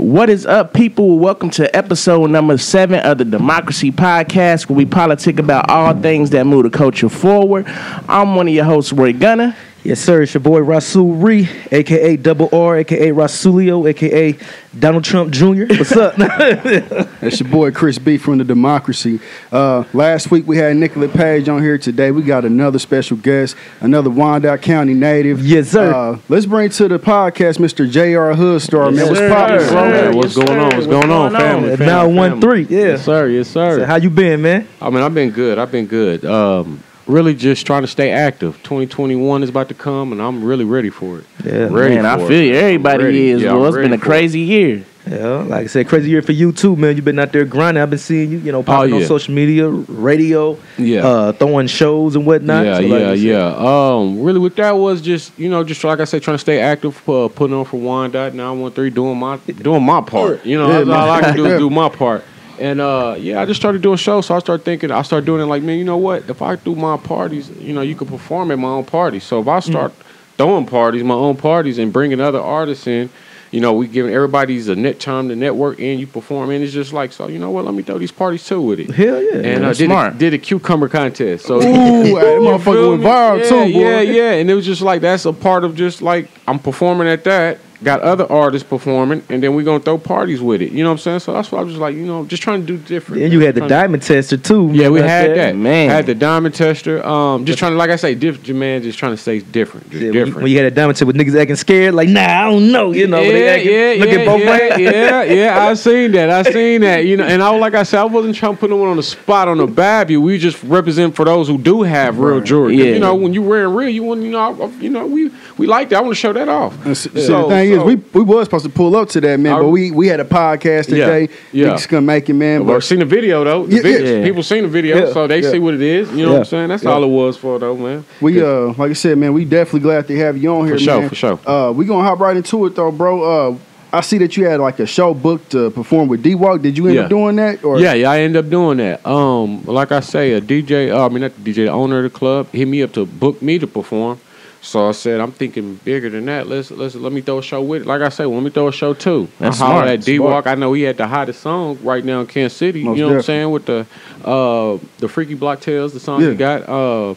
What is up, people? Welcome to episode number seven of the Democracy Podcast, where we politic about all things that move the culture forward. I'm one of your hosts, Roy Gunner. Yes, sir. It's your boy Rasul Ree, aka Double R, aka Rasulio, aka Donald Trump Jr. What's up? That's your boy Chris B from the Democracy. Uh, last week we had Nicola Page on here. Today we got another special guest, another Wyandotte County native. Yes, sir. Uh, let's bring to the podcast Mr. J.R. Hoodstar. man, what's sir. poppin', Yes, bro? sir. Yeah, what's Yes, going on? What's What's going on, going on? family? At family, 913, family. yeah. Yes, sir. Yes, sir. So how you been, man? I mean, I've been good. I've been good. Um, really just trying to stay active. 2021 is about to come, and I'm really ready for it. Yeah, ready Man, I feel it. you. Everybody Ready. is. Yeah, well, it's been a for crazy year. Yeah, like I said, crazy year for you too, man. You've been out there grinding. I've been seeing you, you know, popping Oh, on social media, radio, Yeah. uh, throwing shows and whatnot. yeah, So, like yeah, yeah. Um, really, what that was just you know, just like I said, trying to stay active, uh, putting on for Wyandotte 913, doing my doing my part. You know, Yeah, that's all I can do is do my part. And uh, yeah, I just started doing shows, so I started thinking, I started doing it like, man, you know what? If I do my parties, you know, you can perform at my own parties. So if I start throwing parties, my own parties, and bringing other artists in. You know, we giving everybody's a net time to network, and you perform, and it's just like, so you know what? Let me throw these parties too with it. Hell yeah. And uh, did smart. a, did a cucumber contest. So Ooh, that motherfucker went viral yeah, too, boy. Yeah, yeah, and it was just like that's a part of just like I'm performing at that. Got other artists performing, and then we're gonna throw parties with it. You know what I'm saying? So that's why I was just like, you know, just trying to do different. and you had the Trying to- diamond tester too. Yeah, we had there. that. Man. had the diamond tester. Um, just trying to, like I say, different. Man, just trying to stay different, just Yeah, when, you, different. when you had a diamond tester with niggas acting scared, like, nah, I don't know, you know. when they yeah, acting, yeah, look yeah, at both yeah, ways. yeah, yeah. I seen that. I seen that. You know, and I was like I said, I wasn't trying to put no one on the spot on the bad view. We just represent for those who do have real jewelry. Yeah. You know, when you wearing real, you want you know, I- I- you know, we we like that. I want to show that off. And see, see, So- the thing so- is, we we was supposed to pull up to that, man, I- but we we had a podcast today. yeah. Niggas gonna make it, man. But But seen the video though. The Yeah, vid- yeah. People seen the video, Yeah, so they yeah. see what it is. You know what I'm saying? That's yeah. all it was for though, man. we uh, like I said, man, we definitely glad to have you on here, For sure, man. for sure. Uh, we gonna hop right into it though, bro. Uh, I see that you had like a show booked to perform with D Walk. Did you end Yeah. up doing that? Or Yeah, yeah, I end up doing that. Um, like I say, a DJ, uh, I mean not the DJ, the owner of the club, hit me up to book me to perform. So I said, I'm thinking bigger than that. Let's let's let me throw a show with it. Like I said, let me throw a show too. That's smart, at D Walk. I know he had the hottest song right now in Kansas City. Most you know what I'm saying with the uh the Freaky Block Tales, the song Yeah. he got. Uh,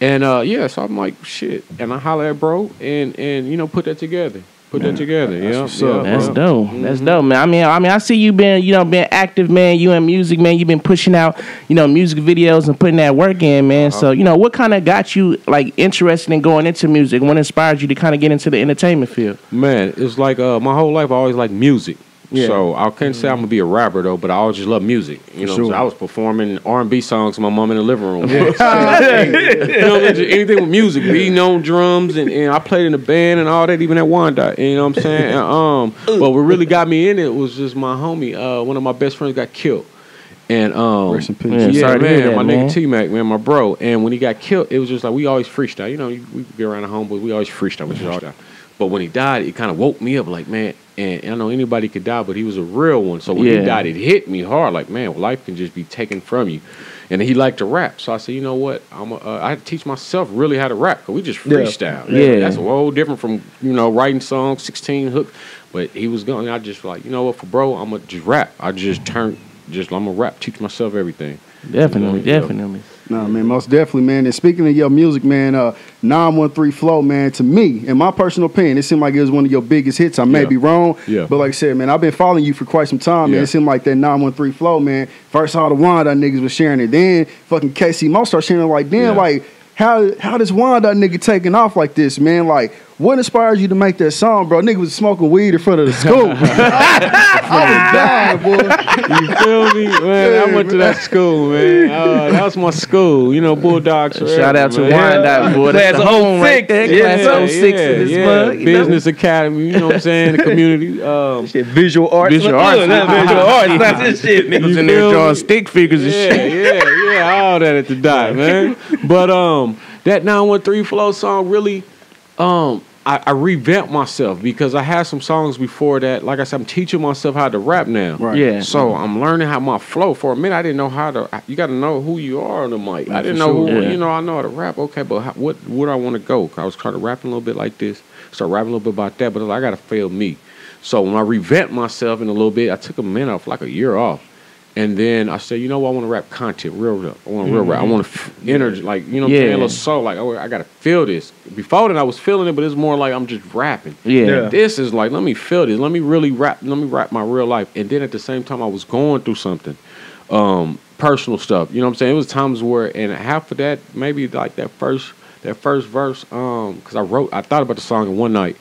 and uh, yeah, so I'm like shit, and I holler at bro, and and you know put that together, put that together. Yeah, what's yeah, up, That's yeah. dope. Mm-hmm. That's dope, man. I mean, I mean, I see you been, you know, been active, man. You in music, man. You've been pushing out, you know, music videos and putting that work in, man. Uh-huh. So, you know, what kind of got you like interested in going into music? What inspired you to kind of get into the entertainment field? Man, it's like uh, my whole life I always liked music. Yeah. So I couldn't say I'm gonna be a rapper though, but I always just love music. You know, Sure. so I was performing R and B songs to my mom in the living room. you know, what I'm saying? Just anything with music, beating on drums, and, and I played in a band and all that, even at Wanda. You know what I'm saying? And, um, but what really got me in it was just my homie. Uh, one of my best friends got killed, and um, Rest in peace. Yeah, yeah, sorry to hear man, that, my man. nigga T Mac, man, my bro. And when he got killed, it was just like we always freestyle. You know, we be around the homeboys, we always freestyle, which is all that. But when he died, it kind of woke me up, like man. And I know anybody could die, but he was a real one. So when Yeah. he died, it hit me hard. Like man, life can just be taken from you. And he liked to rap, so I said, you know what? I'm a, uh, I had to teach myself really how to rap. Cause we just freestyle. Yeah. that's a whole different from you know writing songs, sixteen hooks. But he was going. I just like you know what? For bro, I'm gonna just rap. I just turn. Just I'm gonna rap. Teach myself everything. Definitely, Yeah. definitely. Nah, man, most definitely, man. And speaking of your music, man, uh, 913 Flow, man, to me, in my personal opinion, it seemed like it was one of your biggest hits. I may Yeah. be wrong. Yeah. But like I said, man, I've been following you for quite some time, man. It seemed like that 913 Flow, man. First all the Wanda niggas was sharing it. Then fucking KC Mo started sharing it like, damn, Yeah. like, how how does Wanda nigga taking off like this, man? Like, what inspires you to make that song, bro? Nigga was smoking weed in front of the school. I was dying, boy. You feel me, man? I went to that school, man. Uh, that was my school. You know, Bulldogs. Shout out to forever, man. Wyandotte, boy. That's Class the home right 06. there. Yeah, Class 06 in this yeah. mug. you know? Business Academy. You know what I'm saying? The community. Um, Shit, visual arts. Visual Look, arts. look, that's visual arts. That's this shit, nigga. Niggas in You there feel drawing stick figures and yeah, shit. yeah, yeah, all that at the dot, man. But um, that 913 flow song really, um, I, I revamped myself because I had some songs before that. Like I said, I'm teaching myself how to rap now. Right. Yeah. So I'm learning how my flow. For a minute, I didn't know how to. You got to know who you are on the mic. I didn't for know who. Yeah. You know, I know how to rap. Okay, but how, what where do I want to go? I was trying to rap a little bit like this. Start rapping a little bit about that, but I got to fail me. So when I revamped myself in a little bit, I took a minute off, like a year off. And then I said, you know what? I want to rap content, real, real. I want to real rap. I want to f- energy, like you know, what I'm Yeah. saying, a little soul. Like oh, I gotta feel this. Before then, I was feeling it, but it's more like I'm just rapping. Yeah. Yeah. This is like, let me feel this. Let me really rap. Let me rap my real life. And then at the same time, I was going through something, um, personal stuff. You know what I'm saying? It was times where, and half of that, maybe like that first, that first verse, um, because I wrote, I thought about the song in one night,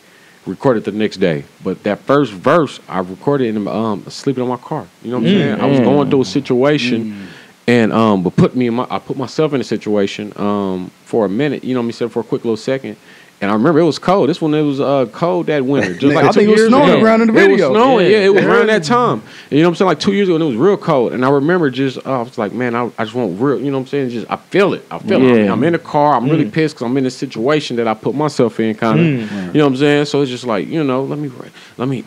recorded the next day. But that first verse, I recorded in um, sleeping in my car. You know what I'm saying? I was going through a situation. And um, but put me in my, I put myself in a situation um for a minute, you know what I mean, for a quick little second. And I remember it was cold. This one it was uh cold that winter. Just like I think it was snowing ago. around in the It was snowing, yeah. Yeah. It was Yeah. around that time. And you know what I'm saying? Like two years ago, and it was real cold. And I remember just, uh, I was like, man, I, I just want real. You know what I'm saying? Just I feel it. I feel it. I mean, Yeah. I'm in the car. I'm really pissed because I'm in a situation that I put myself in, kind of. You know what I'm saying? So it's just like, you know, let me, let me.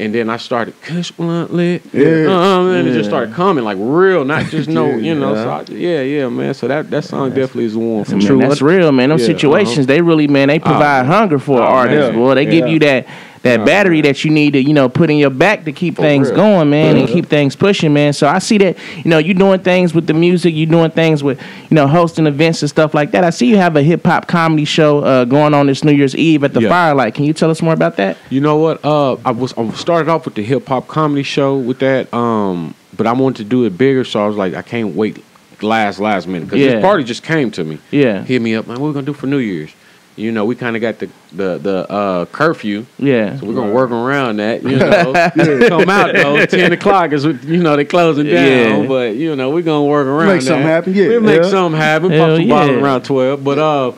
And then I started Kush blunt lit. Yeah. Uh, and it just started coming like real, not just no, you know. So I, yeah, yeah, man. So that that song definitely is one for Man, me. True. that's real, man. Them Yeah, situations, uh-huh. they really, man, they provide man. hunger for Oh, artists, yeah. boy. They give you that that Oh, battery that you need to, you know, put in your back to keep For things real. going, man, and keep things pushing, man. So I see that, you know, you doing things with the music, you doing things with, you know, hosting events and stuff like that. I see you have a hip hop comedy show uh, going on this New Year's Eve at the Yeah. Firelight. Can you tell us more about that? You know what? Uh, I was I started off with the hip hop comedy show with that. Um, but I wanted to do it bigger, so I was like, I can't wait last last minute because Yeah. this party just came to me. Yeah. hit me up, man. What we gonna do for New Year's? You know, we kind of got the the the uh, curfew, Yeah. so we're gonna work around that. You know, come out though. Ten o'clock is what- you know they closing down, Yeah. but you know we're gonna work around. Make something that. happen, yeah. we make Yeah. something happen. Hell Pop some bottles yeah. around twelve, but uh.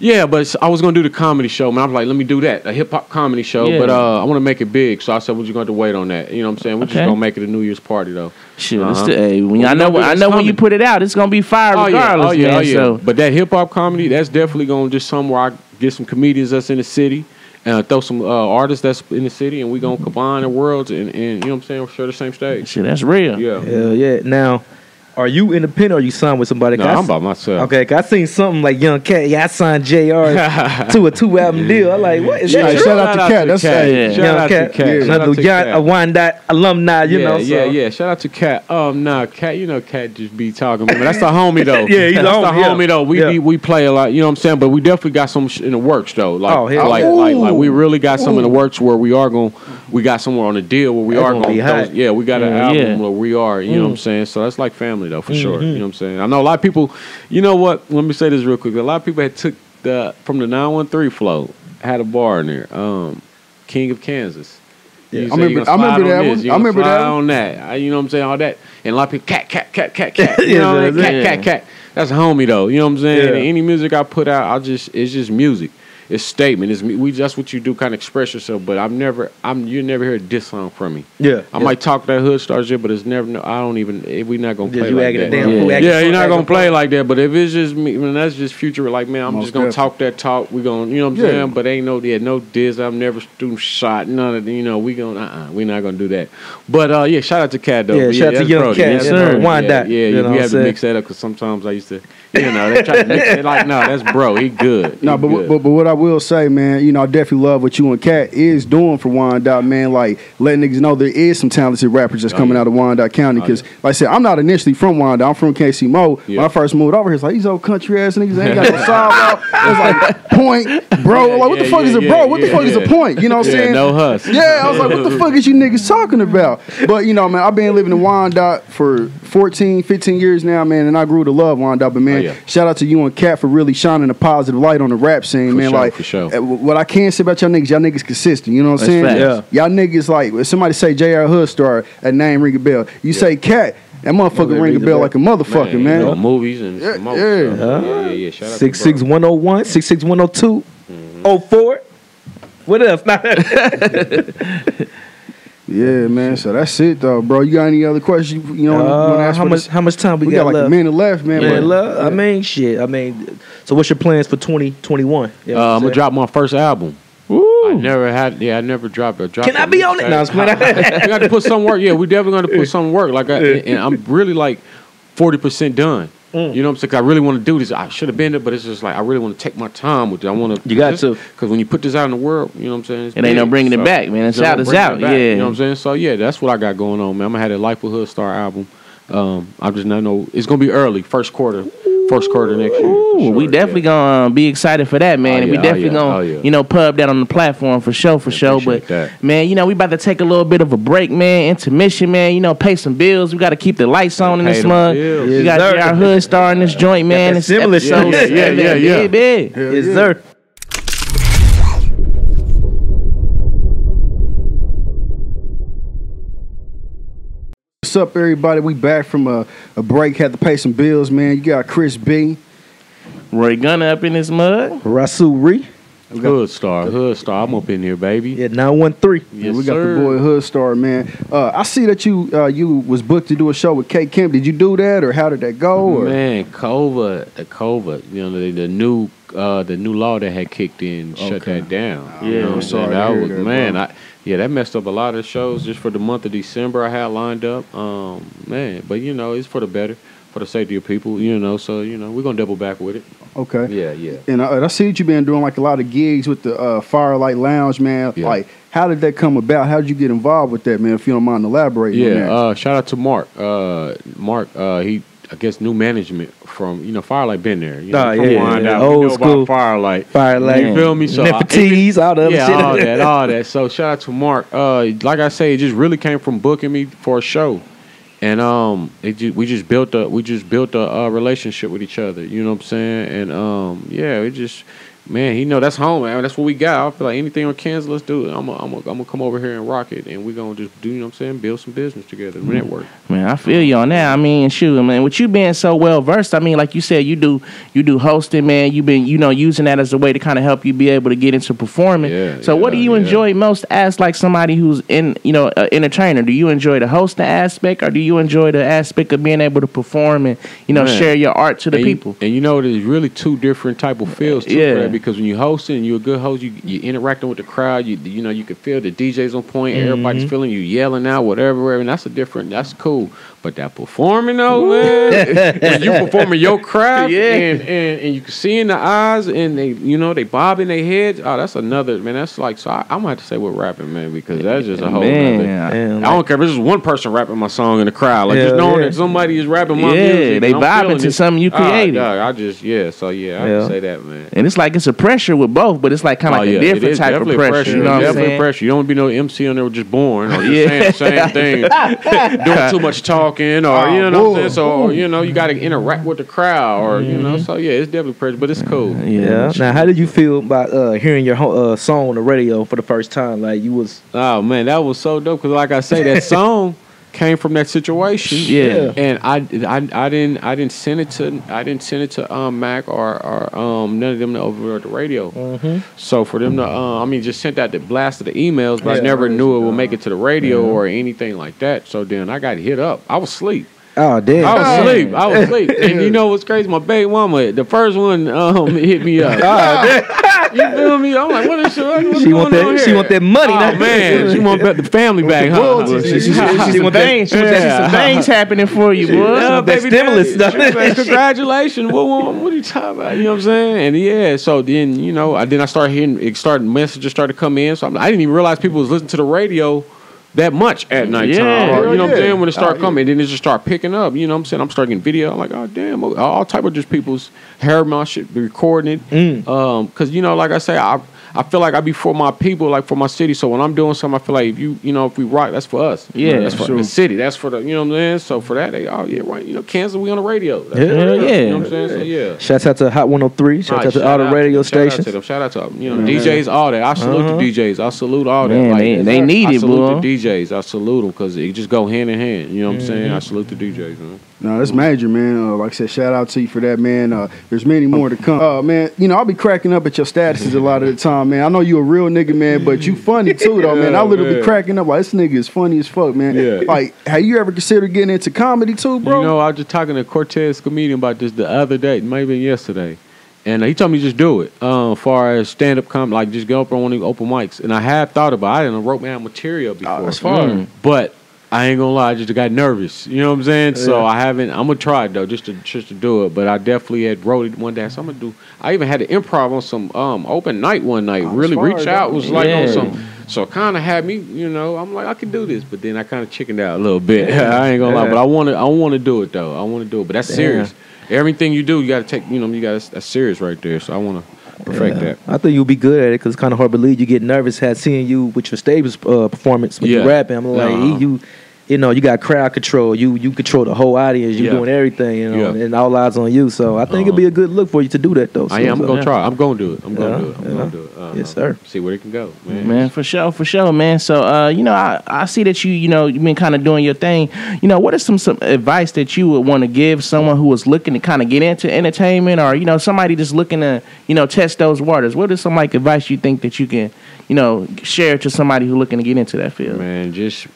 Yeah, but I was gonna do the comedy show, man. I was like, let me do that, a hip hop comedy show. Yeah. But uh, I want to make it big, so I said, we're just gonna have to wait on that. You know what I'm saying? We're Okay. just gonna make it a New Year's party though. Sure. Uh-huh. it's the- hey, when, Well, I know. I this know when you put it out, it's gonna be fire Oh yeah, regardless, oh yeah, man. oh yeah. So But that hip hop comedy, that's definitely gonna just somewhere I get some comedians that's in the city and throw some uh, artists that's in the city, and we gonna combine the worlds and, and you know what I'm saying, share the same stage. shit, that's real. Yeah. Hell yeah. Now, are you independent or are you signed with somebody? No, 'Cause I I'm by myself. Okay, 'cause I seen something like Young Cat. Yeah, I signed JR to a two album deal. I'm like, what is Yeah, that? shout true? out to Cat. That's Cat. Yeah. Shout Young out Cat, to Cat. Yeah. Shout out to young, Cat. a Wyandotte alumni. You yeah, know, yeah, so. yeah. Shout out to Cat. Um, nah, Cat. You know, Cat just be talking. Man, that's the homie though. Yeah, he's that's the the homie, yeah. though. We Yeah. be, we play a lot. You know what I'm saying? But we definitely got some sh- in the works though. Like, Oh, hell like, yeah. like, like, we really got some in the works where we are going. We got somewhere on the deal where we That's are gonna be. Yeah, we got an album where we are. You know Mm. what I'm saying? So that's like family though, for sure. Mm-hmm. You know what I'm saying? I know a lot of people. You know what? Let me say this real quick. A lot of people had took the from the 913 flow had a bar in there. Um, King of Kansas. Yeah, I remember- I remember that on one. you I remember that one. on that. I- You know what I'm saying? All that. And a lot of people, cat, cat, cat, cat, cat. You know what I mean? Cat, cat, cat. That's homie though. You know what I'm saying? Yeah. Any music I put out, I just it's just music. It's statement. It's me. We that's what you do, kind of express yourself. But I've never, I'm you never hear a diss song from me. Yeah. I yeah. might talk that hood star shit, but it's never. No, I don't even. eh, We not gonna play you like that. damn Yeah. Yeah, you're not gonna play like that. But if it's just me, I mean, that's just future. Like man, I'm Most just gonna definitely. talk that talk. We gonna, you know what I'm Yeah. saying? But ain't no, yeah, no diss. I'm never stood shot. None of, the, you know, we gonna, uh, uh we not gonna do that. But uh, yeah, shout out to Cat though. Yeah, But shout out to Young. Cat, That's you know, Brody. Wind yeah, that, Yeah, you know we have to mix that up because sometimes I used to, you know, they try to mix it like, no, that's bro. He good. No, but, good. but but what I will say, man, you know, I definitely love what you and Cat is doing for Wyandotte, man. Like letting niggas know there is some talented rappers that's Oh, coming yeah. out of Wyandotte oh, County. Oh, Because, yeah. like I said, I'm not initially from Wyandotte. I'm from KC Mo. When I first moved over here, it's like these old country ass niggas ain't got no out. It's like point, bro. Like what the yeah, fuck is a yeah, bro? What the yeah, fuck is a point? You know what I'm Yeah, saying? no huss. Yeah, I was like, what the fuck is you niggas talking about? But you know, man, I've been living in Wyandotte for 14, 15 years now, man, and I grew to love Wyandotte. But man, Yeah. shout out to you and Cat for really shining a positive light on the rap scene, For man. sure, like, for sure. uh, what I can say about y'all niggas, y'all niggas consistent. You know what I'm saying? facts. Y'all niggas like if somebody say J.R. Hood star, a name ring a bell. You say Cat, that motherfucker Yeah, ring a bell bell. like a motherfucker, you man. know, movies and Yeah, some more yeah. yeah, yeah, yeah. Shout out to Six bro. six one oh one, six six one oh two, Mm-hmm. oh four. What else? Nah. Yeah, man. So that's it, though, bro. You got any other questions? You, you know, you wanna Uh, ask how much? this? How much time we, We got, got like left? a minute left, man. Yeah, but- love. I mean, shit. I mean, so what's your plans for twenty twenty one? Uh, I'm gonna drop my first album. I never had. Yeah, I never dropped a drop. Can I be on it? No, I'm just playing. we got to put some work. Yeah, we definitely going to put some work. Like, I, and I'm really like forty percent done. Mm. You know what I'm saying? 'Cause I really want to do this. I should have been there, but it's just like I really want to take my time with it. I want to. You got to. Because when you put this out in the world, you know what I'm saying? it's It ain't no big. bringing it back, man. it's Shout no us bringing it out, back, yeah. You know what I'm saying? So yeah, that's what I got going on, man. I'm gonna have that Life with Hood Star album. Um, I'm just not know it's gonna be early, first quarter, first quarter next year. Ooh, sure, we yeah. definitely gonna uh, be excited for that, man. Oh, and we yeah, oh, definitely yeah, gonna, oh, yeah. you know, pub that on the platform for sure, for sure. But that. man, you know, we about to take a little bit of a break, man. Intermission, man. You know, pay some bills. We got to keep the lights on in this mug. bills. We got sir. to our hood star in this joint, man. that It's stimulus episode check. Yeah, yeah, seven, yeah, yeah. baby. Hell Yes, yeah. sir. What's up, everybody? We back from a, a break. Had to pay some bills, man. You got Chris B. Roy Gunner up in this mug. Rasul Ree. Hood Star, Hood Star. I'm up in here, baby. Yeah, 913. Yes, we got sir. the boy Hood Star, man. Uh, I see that you uh, you was booked to do a show with K Kemp. Did you do that, or how did that go? Or? Man, COVID, the COVID, you know, the, the new uh, the new law that had kicked in shut that down. Yeah, you know, I'm so sorry to that was that, man, bro. I yeah, that messed up a lot of shows just for the month of December I had lined up. Um, man, but you know, it's for the better, for the safety of people, you know. So you know, we're gonna double back with it. Okay. Yeah, yeah. And I, and I see that you've been doing like a lot of gigs with the uh, Firelight Lounge, man. Yeah. Like, how did that come about? How did you get involved with that, man? If you don't mind elaborating. on Yeah, that. uh, shout out to Mark. Uh, Mark, uh, he I guess new management from you know Firelight been there. You know, Oh, yeah, Wind yeah. Out. Old know school. Firelight. Firelight. You feel me? So Nefertiti's, all the yeah, shit. all that, all that. So shout out to Mark. Uh, like I say, it just really came from booking me for a show, and um, it ju- we just built a we just built a, uh relationship with each other. You know what I'm saying? And um, yeah, it just man, he know that's home, man. That's what we got. I feel like anything on Kansas, let's do it. I'm gonna I'm I'm gonna come over here and rock it, and we're gonna just do you know what I'm saying, build some business together, Mm-hmm. network. Man, I feel you on that. I mean, shoot, man, with you being so well versed, I mean, like you said, you do you do hosting, man. You've been, you know, using that as a way to kind of help you be able to get into performing. Yeah, so, what do you yeah. enjoy most as like somebody who's in, you know, an entertainer? Do you enjoy the hosting aspect, or do you enjoy the aspect of being able to perform and you know Man. share your art to the and people? You, and you know, there's really two different type of fields. too. Yeah. Because when you're hosting, and you're a good host. You you interacting with the crowd. You you know you can feel the DJs on point. Mm-hmm. Everybody's feeling you yelling out whatever, whatever, and that's a different. That's cool. But that performing though, man, when you performing your craft, Yeah. and, and and you can see in the eyes, and they you know they bob in their heads. Oh, that's another man. That's like so. I, I'm gonna have to say we're rapping, man, because that's just a whole. Man, nother- I- don't care if it's just one person rapping my song in the crowd. Like just knowing yeah. that somebody is rapping my Yeah, music. they vibing to it. something you Ah, created. dog, I just yeah. So yeah, I Yeah. can say that, man. and it's like it's a pressure with both, but it's like kind of Oh, like a different type of definitely pressure. You know definitely pressure. You don't be no MC on there just born or just Yeah. saying the same thing, doing too much talking, or Oh, you know what I'm saying. So or, you know you got to interact with the crowd, or you know. So yeah, it's definitely pressure, but it's cool. Yeah. Now, how did you feel about uh, hearing your uh, song on the radio for the first time? Like you was, Oh man, that was so dope. Cause like I say, that song came from that situation. Yeah. And I, I, I didn't I didn't send it to I didn't send it to um Mac or, or um none of them over at the radio. Mm-hmm. So for them to uh, I mean just sent out the blast of the emails, but I never knew it would make it to the radio or anything like that. So then I got hit up. I was asleep. Oh damn, I was asleep. I was asleep. And you know what's crazy? My baby mama, the first one um hit me up. you feel me? I'm like, what is she? What's She want that- on she want that money Oh man, she want the family back. Huh? royalties. She, she, she, She she, want some that- things, she was like, Yeah. some things happening for you, boy. Yeah, that baby stimulus daddy. stuff. Like, Congratulations. What, what, what are you talking about? You know what I'm saying? And yeah, so then, you know, I then I started hearing it started messages started to come in. So I'm, I didn't even realize people was listening to the radio that much at nighttime. Yeah. you know what I'm saying? When it started Oh, coming, then it just started picking up. You know what I'm saying? I'm starting getting video. I'm like, oh damn, all type of just people's hair my shit, be recording it. Mm. Um, cause you know, like I say, I I feel like I be for my people, like for my city. So when I'm doing something, I feel like if you you know if we rock, that's for us. Yeah, that's for sure. the city. That's for the you know what I'm saying. So for that, they oh yeah right. You know, Kansas, we on the radio. That's Yeah. for yeah. You know what I'm saying? So yeah. Shouts out to Hot 103. Shout All out right, to all the radio out to- shout out stations. to them. Shout out to them. You know, DJs, all that. I salute Uh-huh. the DJs. I salute all that. Man, they- they need I it, salute boy. the DJs. I salute them because it just go hand in hand. You know what I'm Mm-hmm. saying? I salute the DJs, man. No, that's major, man. Uh, like I said, shout out to you for that, man. Uh, there's many more to come. Uh, man, you know, I'll be cracking up at your statuses a lot of the time, man. I know you a real nigga, man, but you funny too, though, man. I Yeah, literally be cracking up like this nigga is funny as fuck, man. Yeah. Like, have you ever considered getting into comedy too, bro? You know, I was just talking to Cortez comedian about this the other day, maybe yesterday, and he told me just do it. Um, far as stand up comedy, like just go up on one of the open mics, and I have thought about. it. I didn't wrote my own material before. that's fire. Mm. But I ain't gonna lie, I just got nervous. You know what I'm saying? So I haven't. I'm gonna try it though, just to just to do it. But I definitely had wrote it one day. So I'm gonna do. I even had an improv on some um open night one night. Oh, really reach out. Was like on Yeah. some. So kind of had me. You know, I'm like I can do this. But then I kind of chickened out a little bit. I ain't gonna lie. But I want to. I want to do it though. I want to do it. But that's Damn. serious. Everything you do, you got to take. You know, you got that's serious right there. So I want perfect that. I think you'll be good at it because it's kind of hard to believe. You get nervous had seeing you with your stage uh, performance when Yeah. you rapping. I'm like, Uh-huh. you, you know, you got crowd control. You you control the whole audience. You Yeah. doing everything, you know, Yeah. and all eyes on you. So I think it'd Uh-huh. be a good look for you to do that though. I am. I'm So- gonna try. I'm gonna do it. I'm gonna Yeah, do it. I'm yeah. gonna do it. Uh, Yes, sir. See where it can go, man. Man, for sure, for sure, man. So, uh, you know, I, I see that you, you know, you've been kind of doing your thing. You know, what is some some advice that you would want to give someone who was looking to kind of get into entertainment, or you know, somebody just looking to, you know, test those waters? What is some like advice you think that you can, you know, share to somebody who looking to get into that field? Man, just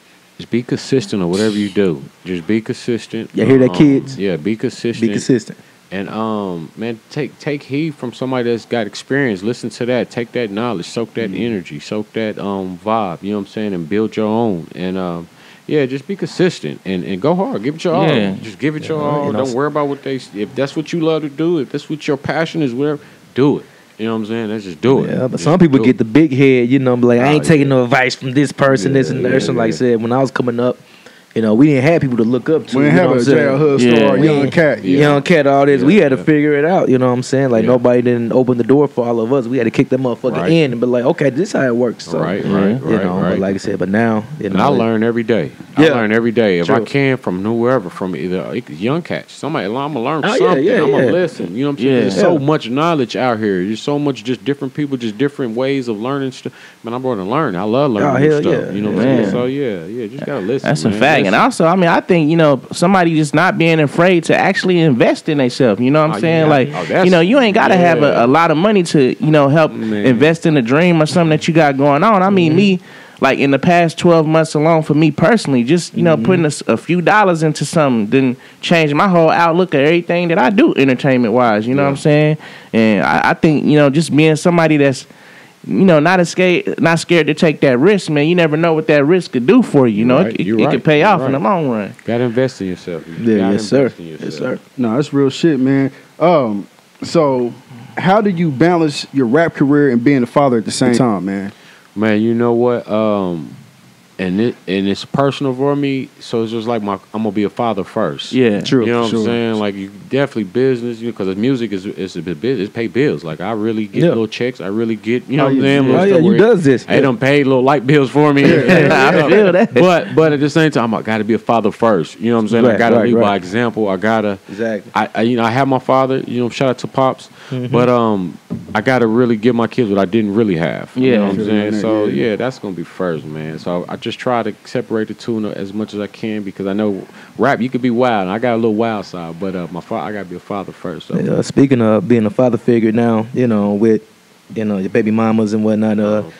just be consistent on whatever you do. Just be consistent. You hear that, Um, kids? Yeah, be consistent. Be consistent. And um, man, take take heed from somebody that's got experience. Listen to that. Take that knowledge. Soak that Mm-hmm. energy. Soak that um vibe. You know what I'm saying? And build your own. And um, yeah, just be consistent and, and go hard. Give it your Yeah. all. Just give it your all. you know, Don't worry about what they. If that's what you love to do, if that's what your passion is, whatever, do it. You know what I'm saying? Let's just do it. Yeah, but Just some people get it. the big head, you know, be like, I ain't Oh, taking yeah. no advice from this person, this and that. So yeah, like I said, when I was coming up, you know, we didn't have people to look up to. We didn't know have what a I'm saying? jail hood Yeah. star, We young ain't- cat. Yeah. Young cat, all this. Yeah, we had to figure it out. You know what I'm saying? Like Yeah. nobody didn't open the door for all of us. We had to kick that motherfucker Right. in and be like, okay, this how it works. So, right, right, You right, know, right. but like I said, but now, you know, And I it- learn every day. Yeah. I learn every day. If I can from whoever, from either it could- young cats, somebody, I'm gonna learn Oh, something. yeah, I'm gonna yeah. listen. You know what I'm saying? Yeah. There's so Yeah. much knowledge out here. There's so much just different people, just different ways of learning stuff. Man, I'm going to learn. I love learning Oh, hell stuff. yeah. You know what I'm Man. saying? So yeah, yeah, just gotta listen. That's a man. And also, I mean, I think, you know, somebody just not being afraid to actually invest in themselves. You know what I'm Oh, saying? yeah. Like, Oh, you know, you ain't got to have a, a lot of money to, you know, help Man. invest in a dream or something that you got going on. I mean, Mm-hmm. me, like in the past 12 months alone, for me personally, just, you know, Mm-hmm. putting a few dollars into something didn't change my whole outlook of everything that I do entertainment wise. You know what I'm saying? And I, I think, you know, just being somebody that's, you know, not as scared, not scared to take that risk, man. You never know what that risk could do for you. You know, Right, it, it, you're it could pay you're off in the long run. gotta invest in yourself. You Yeah, gotta yes, sir. invest in Yes, sir. No, that's real shit, man. Um, so how do you balance your rap career and being a father at the same time, man? Man, you know what? Um, and it and it's personal for me. So it's just like my I'm gonna be a father first. Yeah, True. You know what Sure. I'm saying? Like you definitely business, you know, because music is is a bit business. It pay bills. Like I really get Yeah. little checks. I really get you know Oh, what I'm saying. Oh, yeah, you does this. They don't pay little light bills for me. I feel that. But but at the same time, I got to be a father first. You know what I'm saying? I got to right, lead by example. I gotta. Exactly. I, I you know I have my father. You know, shout out to pops. Mm-hmm. But um, I got to really give my kids what I didn't really have. You Yeah. know what I'm saying? that, So yeah. yeah, that's gonna be first, man. So I just try to separate the two as much as I can because I know rap you could be wild. I got a little wild side, but uh, my fa- I got to be a father first. So. Uh, speaking of being a father figure now, you know, with you know your baby mamas and whatnot, uh, Uh-huh.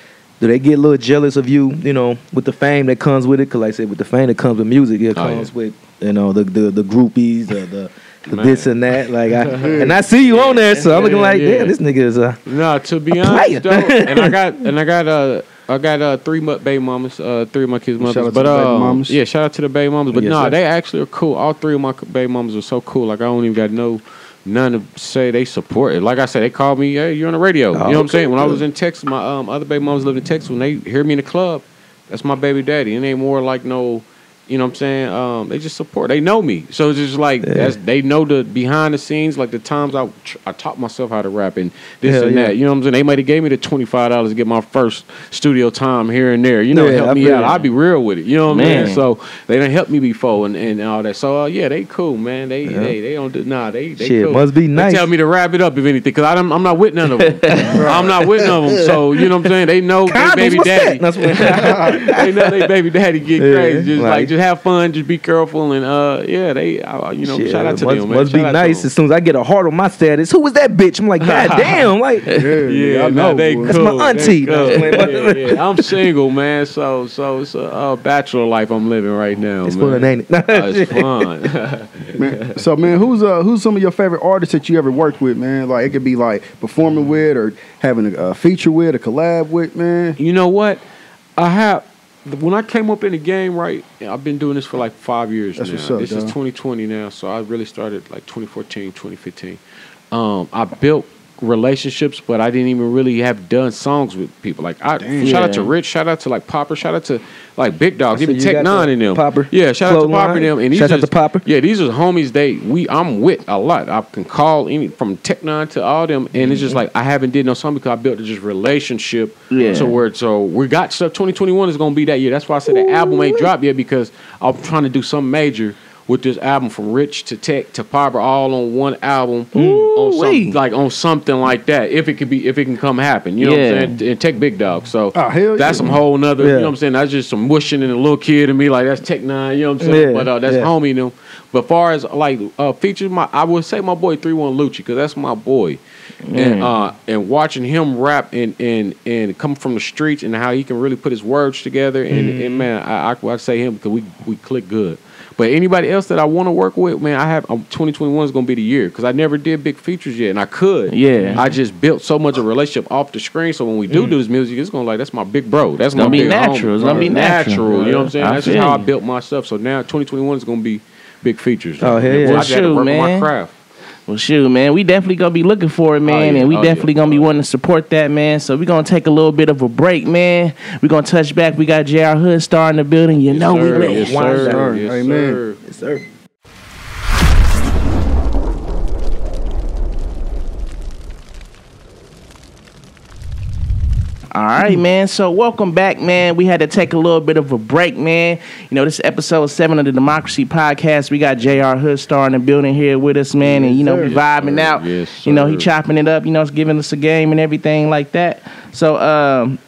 do they get a little jealous of you? You know, with the fame that comes with it? Because like I said, with the fame that comes with music, it Oh, comes yeah. with you know the the, the groupies, the, the, the Man. this and that. Like, I, and I see you on there, so I'm looking Yeah, like, yeah. damn, this nigga is a No, to be honest though, and I got and I got uh I got uh three mu- baby mamas, uh three of my kids' mothers. Shout out to but the baby uh, mamas. yeah, shout out to the baby mamas. But Yes, no, sir. they actually are cool. All three of my baby mamas are so cool. Like I don't even got no none to say they support it. Like I said, they called me, hey, you're on the radio. you know what I'm okay, saying? When I good. was in Texas, my um other baby mamas lived in Texas. When they hear me in the club, that's my baby daddy. It ain't more like no. You know what I'm saying? Um, they just support. They know me, so it's just like Yeah. that's, they know the behind the scenes, like the times I tr- I taught myself how to rap and this Hell and yeah. that. You know what I'm saying? They might have gave me the twenty five dollars to get my first studio time here and there. You know, Yeah, help I me out. I'll be real with it. You know what I Man. mean? So they done helped me before and, and all that. So uh, yeah, they cool, man. They they they don't do nah. They they Shit, cool. must be They nice. tell me to wrap it up if anything, because I'm I'm not with none of them. I'm not with none of them. So you know what I'm saying? They know they baby daddy. that? That's what- they know they baby daddy get crazy. Just like- just have fun, just be careful, and uh, yeah, they, uh, you know, Shit, shout out to must, them, man. must Shout be nice them. as soon as I get a heart on my status. Who was that bitch? I'm like, God damn, like Yeah, Yeah, I nah, know. they boy. That's my cool. They auntie. cool. I'm yeah, yeah. I'm single, man. So, so it's a uh, bachelor life I'm living right now. it's man. fun, ain't it? Uh, it's fun. Man, so man, who's uh who's some of your favorite artists that you ever worked with, man? Like it could be like performing with or having a, a feature with, a collab with, man. you know what? I have when I came up in the game, right, I've been doing this for like five years That's now. up, this is 2020 now, so I really started like 2014, 2015. Um, I built relationships, but I didn't even really have done songs with people. Like I Damn. shout out to Rich, shout out to like Popper, shout out to like Big Dog, So even Tech N9ne and them. Popper yeah, shout out to Popper and them. And these Shout out to Popper? Yeah, these are homies. They we I'm with a lot. I can call any from Tech N9ne to all them, and it's just mm-hmm. like I haven't did no song because I built a just relationship. Yeah. So where so we got stuff. 2021 is gonna be that year. That's why I said the album ain't dropped yet because I'm trying to do something major with this album from Rich to Tech to Popper all on one album on Ooh-wee. some, like on something like that. If it could be if it can come happen, you know Yeah. what I'm saying? And Tech Big Dog. So Oh, hell that's yeah. some whole nother. You know what I'm saying? That's just some mushing and a little kid in me. Like that's Tech N9ne. You know what I'm saying? Yeah, But uh, that's yeah. homie them. But far as like uh, features, my I would say my boy Three One Lucci because that's my boy. And uh, and watching him rap and, and and come from the streets and how he can really put his words together and, Mm-hmm. and man I, I I say him because we we click good. But anybody else that I want to work with, man, I have um, 2021 is gonna be the year because I never did big features yet, and I could. Yeah. I just built so much of a relationship off the screen, so when we do do this music, it's gonna like that's my big bro. That's gonna my be big natural. It's gonna be natural. You know what I'm saying? I That's just how I built my stuff. So now 2021 is gonna be big features. Oh, hell yeah. I just had to work on man. my craft. Well, shoot, man, we definitely gonna be looking for it, man, oh, yeah. and we Oh, yeah. definitely gonna be oh, wanting to support that, man. So we gonna take a little bit of a break, man. We gonna touch back. We got Jr. Hood star in the building. You know we Sir, ready. yes, Wind sir. down. Yes, Amen. sir. Yes, sir. All right, man. So welcome back, man. We had to take a little bit of a break, man. You know, this is episode seven of the Democracy Podcast. We got Jr. Hood star in the building here with us, man, and you know, we vibing out. Yes, you know, he chopping it up. You know, it's giving us a game and everything like that. So, um,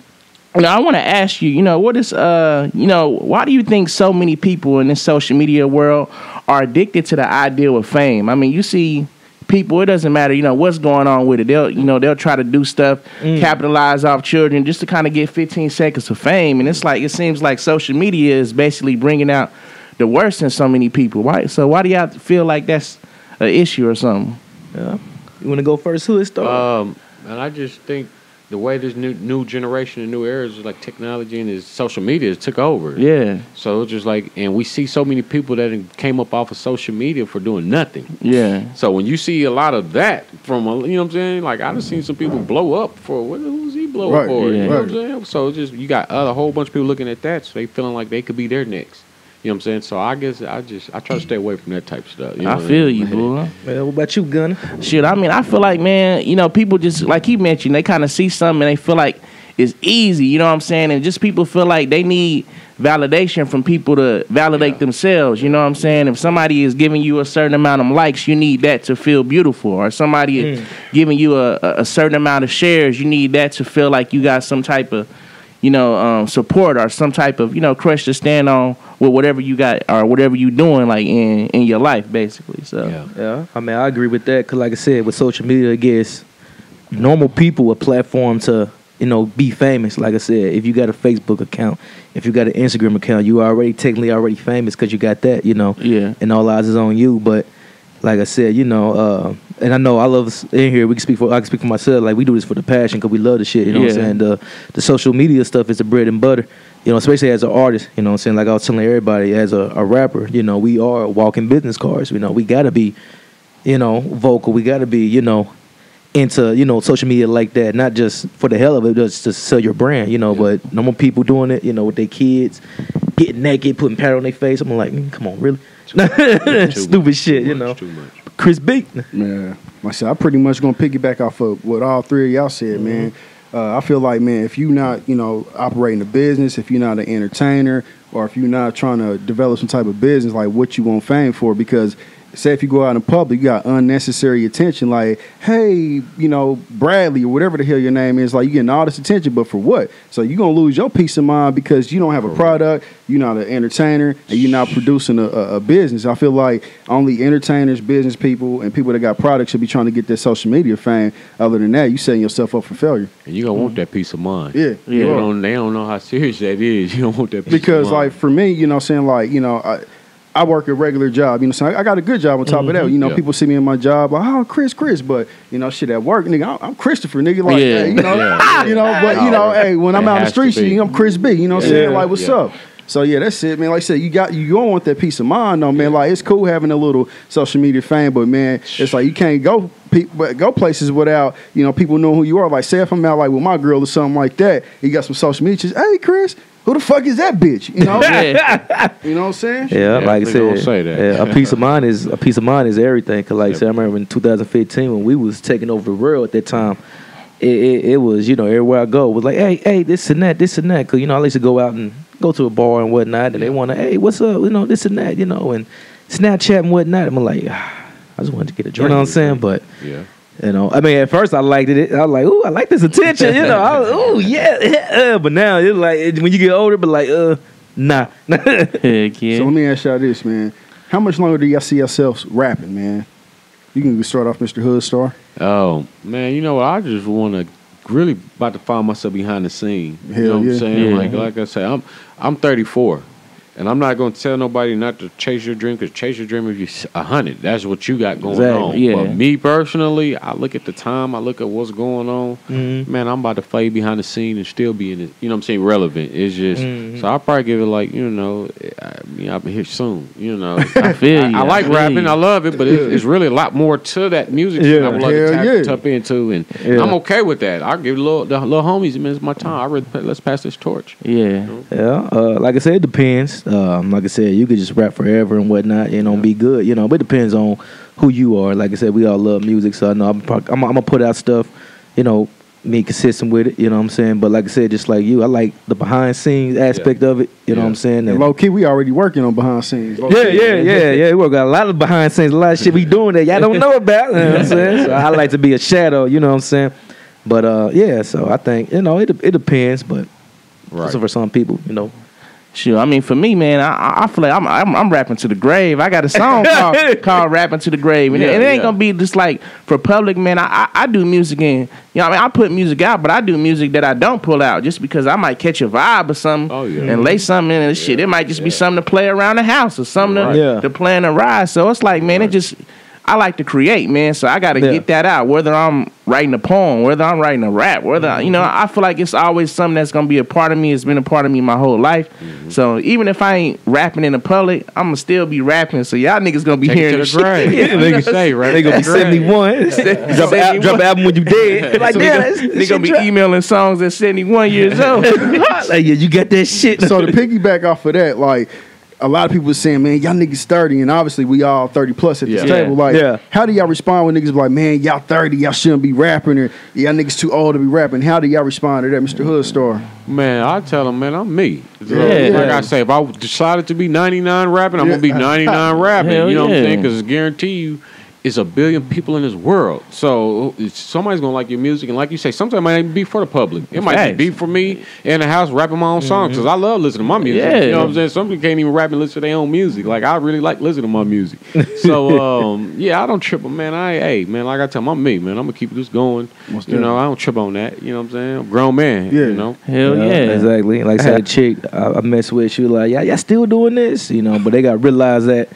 you know, I want to ask you, you know, what is, uh, you know, why do you think so many people in this social media world are addicted to the ideal of fame? I mean, you see people, it doesn't matter, you know, what's going on with it. They'll, you know, they'll try to do stuff, capitalize off children just to kind of get 15 seconds of fame. And it's like, it seems like social media is basically bringing out the worst in so many people. right So why do y'all feel like that's an issue or something? Yeah. You want to go first? Who is star? Um, and I just think the way this new new generation and new era is like technology and is social media has took over. Yeah, So it's just like, and we see so many people that came up off of social media for doing nothing. yeah. So when you see a lot of that from, a, you know what I'm saying? Like I've seen some people blow up for what? Who's he blow Right, up for? yeah. You know what I'm right. saying? So it's just you got a whole bunch of people looking at that, so they feeling like they could be there next. You know what I'm saying? So I guess I just I try to stay away from that type of stuff. You know I what feel mean? you, boy. well, what about you, Gunner? Shit, I mean, I feel like, man, you know, people just like he mentioned, they kind of see something and they feel like it's easy. You know what I'm saying? And just people feel like they need validation from people to validate themselves. You know what I'm saying? If somebody is giving you a certain amount of likes, you need that to feel beautiful. Or somebody is mm. giving you a, a a certain amount of shares, you need that to feel like you got some type of you know, um, support or some type of, you know, crush to stand on with whatever you got or whatever you doing like in in your life, basically. So Yeah. Yeah, I mean, I agree with that because, like I said, with social media, it gives normal people a platform to, you know, be famous. Like I said, if you got a Facebook account, if you got an Instagram account, you already technically already famous because you got that, you know, Yeah. and all eyes is on you. But like I said, you know, uh, and I know I love us in here. We can speak for I can speak for myself. Like we do this for the passion because we love the shit. You know what I'm saying? The the social media stuff is the bread and butter. You know, especially as an artist. You know what I'm saying? Like I was telling everybody, as a, a rapper, you know, we are walking business cards. You know, we gotta be, you know, vocal. We gotta be, you know, into you know social media like that. Not just for the hell of it, just to sell your brand. You know, but normal people doing it. You know, with their kids, getting naked, putting powder on their face. I'm like, mm, come on, really? Stupid much, shit. too You much, know, Too much. Chris B. Man, myself, I pretty much gonna piggyback off of what all three of y'all said, man. Uh, I feel like, man, if you not, you know, operating a business, if you're not an entertainer, or if you're not trying to develop some type of business, like what you want fame for, because say if you go out in public, you got unnecessary attention, like, hey, you know, Bradley or whatever the hell your name is, like you getting all this attention, but for what? So you're gonna lose your peace of mind because you don't have a product, you're not an entertainer, and you're not producing a, a, a business. I feel like only entertainers, business people, and people that got products should be trying to get their social media fame. Other than that, you setting yourself up for failure. And you gonna want that peace of mind. Yeah, Yeah. They don't, they don't know how serious that is. You don't want that peace because of mind. like for me, you know, saying like you know, I, I work a regular job. You know, so I, I got a good job on top of that. You know, Yeah. people see me in my job like, oh, Chris, Chris, but you know, shit at work, nigga, I'm, I'm Christopher, nigga. Like, Yeah. hey, you know, Yeah. you know, but you know, hey, when I'm out in the street, you know, I'm Chris B. You know what I'm saying? Like, what's up? So yeah, that's it, man. Like I said, you got you don't want that peace of mind, though, man. Like it's cool having a little social media fame, but man, it's like you can't go pe- but go places without you know people knowing who you are. Like say if I'm out like with my girl or something like that, you got some social media. Just, hey, Chris, who the fuck is that bitch? You know, Yeah. you know what I'm saying? Yeah, Yeah, like I said, gonna say that. yeah, a peace of mind is a peace of mind is everything. Cause like I said, I remember in 2015 when we was taking over the world at that time, it, it, it was you know everywhere I go was like, hey, hey, this and that, this and that. Cause you know I used to go out and go to a bar and whatnot, and they want to, hey, what's up, you know, this and that, you know, and Snapchat and whatnot. I'm like, ah, I just wanted to get a drink. You know what I'm saying? But Yeah. you know, I mean, at first I liked it. I was like, ooh, I like this attention. You know, I was, ooh, yeah, yeah. But now it's like when you get older, but like, uh, nah. Heck yeah. So let me ask y'all this, man. How much longer do y'all see yourselves rapping, man? You can start off, Mr. Hood Star. Oh man, you know what? I just want to really about to find myself behind the scene. Hell you know what yeah. I'm saying? Yeah. Like like I say, I'm I'm 34, and I'm not gonna tell nobody not to chase your dream because chase your dream if you're a hundred. That's what you got going Exactly, on. yeah. But me personally, I look at the time, I look at what's going on. Mhm. Man, I'm about to fade behind the scene and still be in it. You know what I'm saying? Relevant. It's just Mhm. so I'll probably give it like you know, I mean, I'll be here soon. You know, I feel I, you. I like feel rapping. you. I love it, but it's, it's really a lot more to that music Yeah. that I would like Hell to tap, yeah. tap into, and Yeah. I'm okay with that. I'll give little the little homies, man, it's my time. I really let's pass this torch. Yeah. Yeah, uh, like I said, it depends. Um, like I said, you could just rap forever and whatnot, you know, and be good, you know. But it depends on who you are. Like I said, we all love music, so I know I'm, prob- I'm, I'm gonna put out stuff, you know, me consistent with it. You know what I'm saying? But like I said, just like you, I like the behind scenes aspect of it. You know what I'm saying? And And- low key, we already working on behind scenes. Low yeah, key. yeah, yeah, yeah. We got a lot of behind scenes, a lot of shit we doing that y'all don't know about. You know what I'm saying? So I like to be a shadow. You know what I'm saying? But uh, yeah. So I think you know it it depends, but Right. so for some people, you know. Sure. I mean, for me, man, I- I, I feel like I'm, I'm I'm rapping to the grave. I got a song called, called "Rapping to the Grave," and, it- Yeah, and it ain't yeah. gonna be just like for public, man. I, I I do music and you know, I mean, I put music out, but I do music that I don't pull out just because I might catch a vibe or something Oh, yeah. and lay something in and shit. It might just be something to play around the house or something Right. to, Yeah. to play in the ride. So it's like, man, it just. I like to create, man. So I got to Yeah. get that out. Whether I'm writing a poem, whether I'm writing a rap, whether you know, I feel like it's always something that's gonna be a part of me. It's been a part of me my whole life. Mm-hmm. So even if I ain't rapping in the public, I'm gonna still be rapping. So y'all niggas gonna be Take it hearing to the this shit. grave. Yeah, Like you say, right? They gonna be to the grave. 71. drop, an al- drop an album when you dead. Like, So yeah, they gonna, they gonna be emailing songs at 71 years old. like, yeah, you got that shit. so to piggyback off of that, like a lot of people saying, man, y'all niggas 30, and obviously we all 30 plus at this Yeah. table. Like, Yeah. how do y'all respond when niggas be like, man, y'all 30, y'all shouldn't be rapping, or y'all niggas too old to be rapping? How do y'all respond to that, Mr. Hood Star? Man, I tell them, man, I'm me. So, Yeah. Like I say, if I decided to be 99 rapping, I'm gonna be 99 rapping. Hell you know what. I'm saying? Because I guarantee you, it's a billion people in this world. So somebody's gonna like your music, and like you say, sometimes it might even be for the public. It might Facts. be for me in the house rapping my own songs because I love listening to my music. Yeah. You know what I'm saying? Some people can't even rap and listen to their own music. Like I really like listening to my music. so um, yeah, I don't trip, man, I hey man, like I tell them, I'm me, man. I'm gonna keep this going. Most you know, I don't trip on that. You know what I'm saying? I'm a grown man. Yeah. You know. Hell yeah. exactly. Like I said, a chick I, I messed with, she was like, "Yeah, y'all still doing this?" You know, but they got to realize that,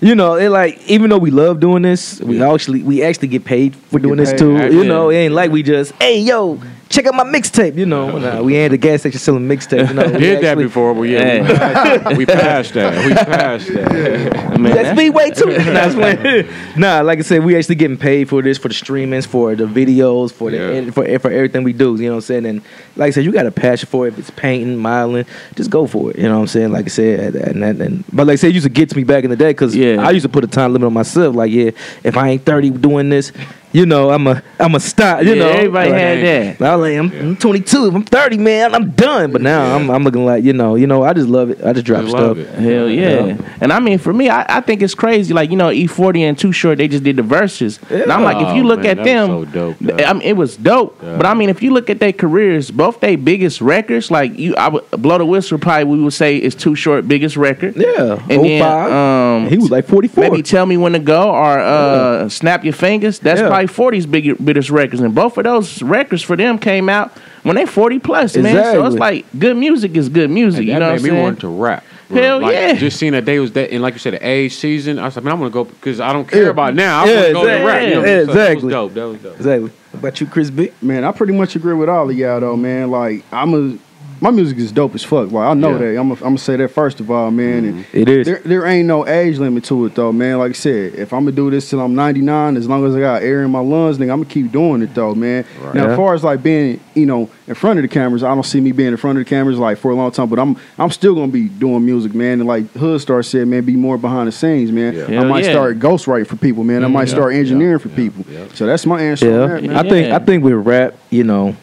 you know, it like even though we love doing this, we actually we actually get paid for doing this too. You know, it ain't like we just, "Hey, yo, check out my mixtape." You know, nah, we ain't the gas station selling mixtapes. You know, we Did that before, but yeah, we passed that. We passed that. Man, That's me way too. That's when, nah, like I said, we actually getting paid for this, for the streamings, for the videos, for the Yeah. for for everything we do. You know what I'm saying? And like I said, you got a passion for it. If it's painting, modeling, just go for it. You know what I'm saying? Like I said, and, and, and but like I said, it used to get to me back in the day because Yeah. I used to put a time limit on myself. Like, yeah, if I ain't 30 doing this, you know, I'm a I'm a stop. You Yeah, know, everybody Like, had that. I was like, I'm, I'm 22. If I'm 30, man, I'm done. But now Yeah. I'm I'm looking like, you know, you know, I just love it. I just drop Just stuff. it. Hell yeah. Yeah. And I mean, for me, I, I think it's crazy. Like, you know, E-40 and Too Short, they just did the verses. And I'm like, if you Oh, look man, at that them, was so dope. I mean, it was dope. Yeah. But I mean, if you look at their careers, both their biggest records, like you, I would, Blow the Whistle, probably we would say is Too Short biggest record. Yeah, And then, um, he was like 44. Maybe Tell Me When to Go or uh, Snap Your Fingers. That's Yeah. probably like 40's big, biggest records, and both of those records for them came out when they 40 plus, man. So it's like good music is good music. And you know what made I'm me saying? want to rap. Hell like, yeah. Just seeing that they was that, and like you said, the age season. I was like, man, I want to go because I don't care Yeah. about now. I Yeah, want to go exactly. and rap. You know? Yeah, So That exactly. was dope. That was dope. Exactly. What about you, Chris B? Man, I pretty much agree with all of y'all though, man. Like I'm a my music is dope as fuck. Like I know Yeah. that. I'm gonna I'm say that first of all, man. And It is. there there ain't no age limit to it though, man. Like I said, if I'm gonna do this till I'm 99, as long as I got air in my lungs, nigga, I'm gonna keep doing it though, man. Right. Now Yeah. as far as like being, you know, in front of the cameras, I don't see me being in front of the cameras like for a long time, but I'm I'm still gonna be doing music, man. And like Hood Star said, man, be more behind the scenes, man. Yeah. I might yeah. start ghostwriting for people, man. I might mm-hmm. yeah, start engineering yeah, for yeah, people. yeah. So that's my answer Yeah, on that, man. I think Yeah. I think with rap, you know,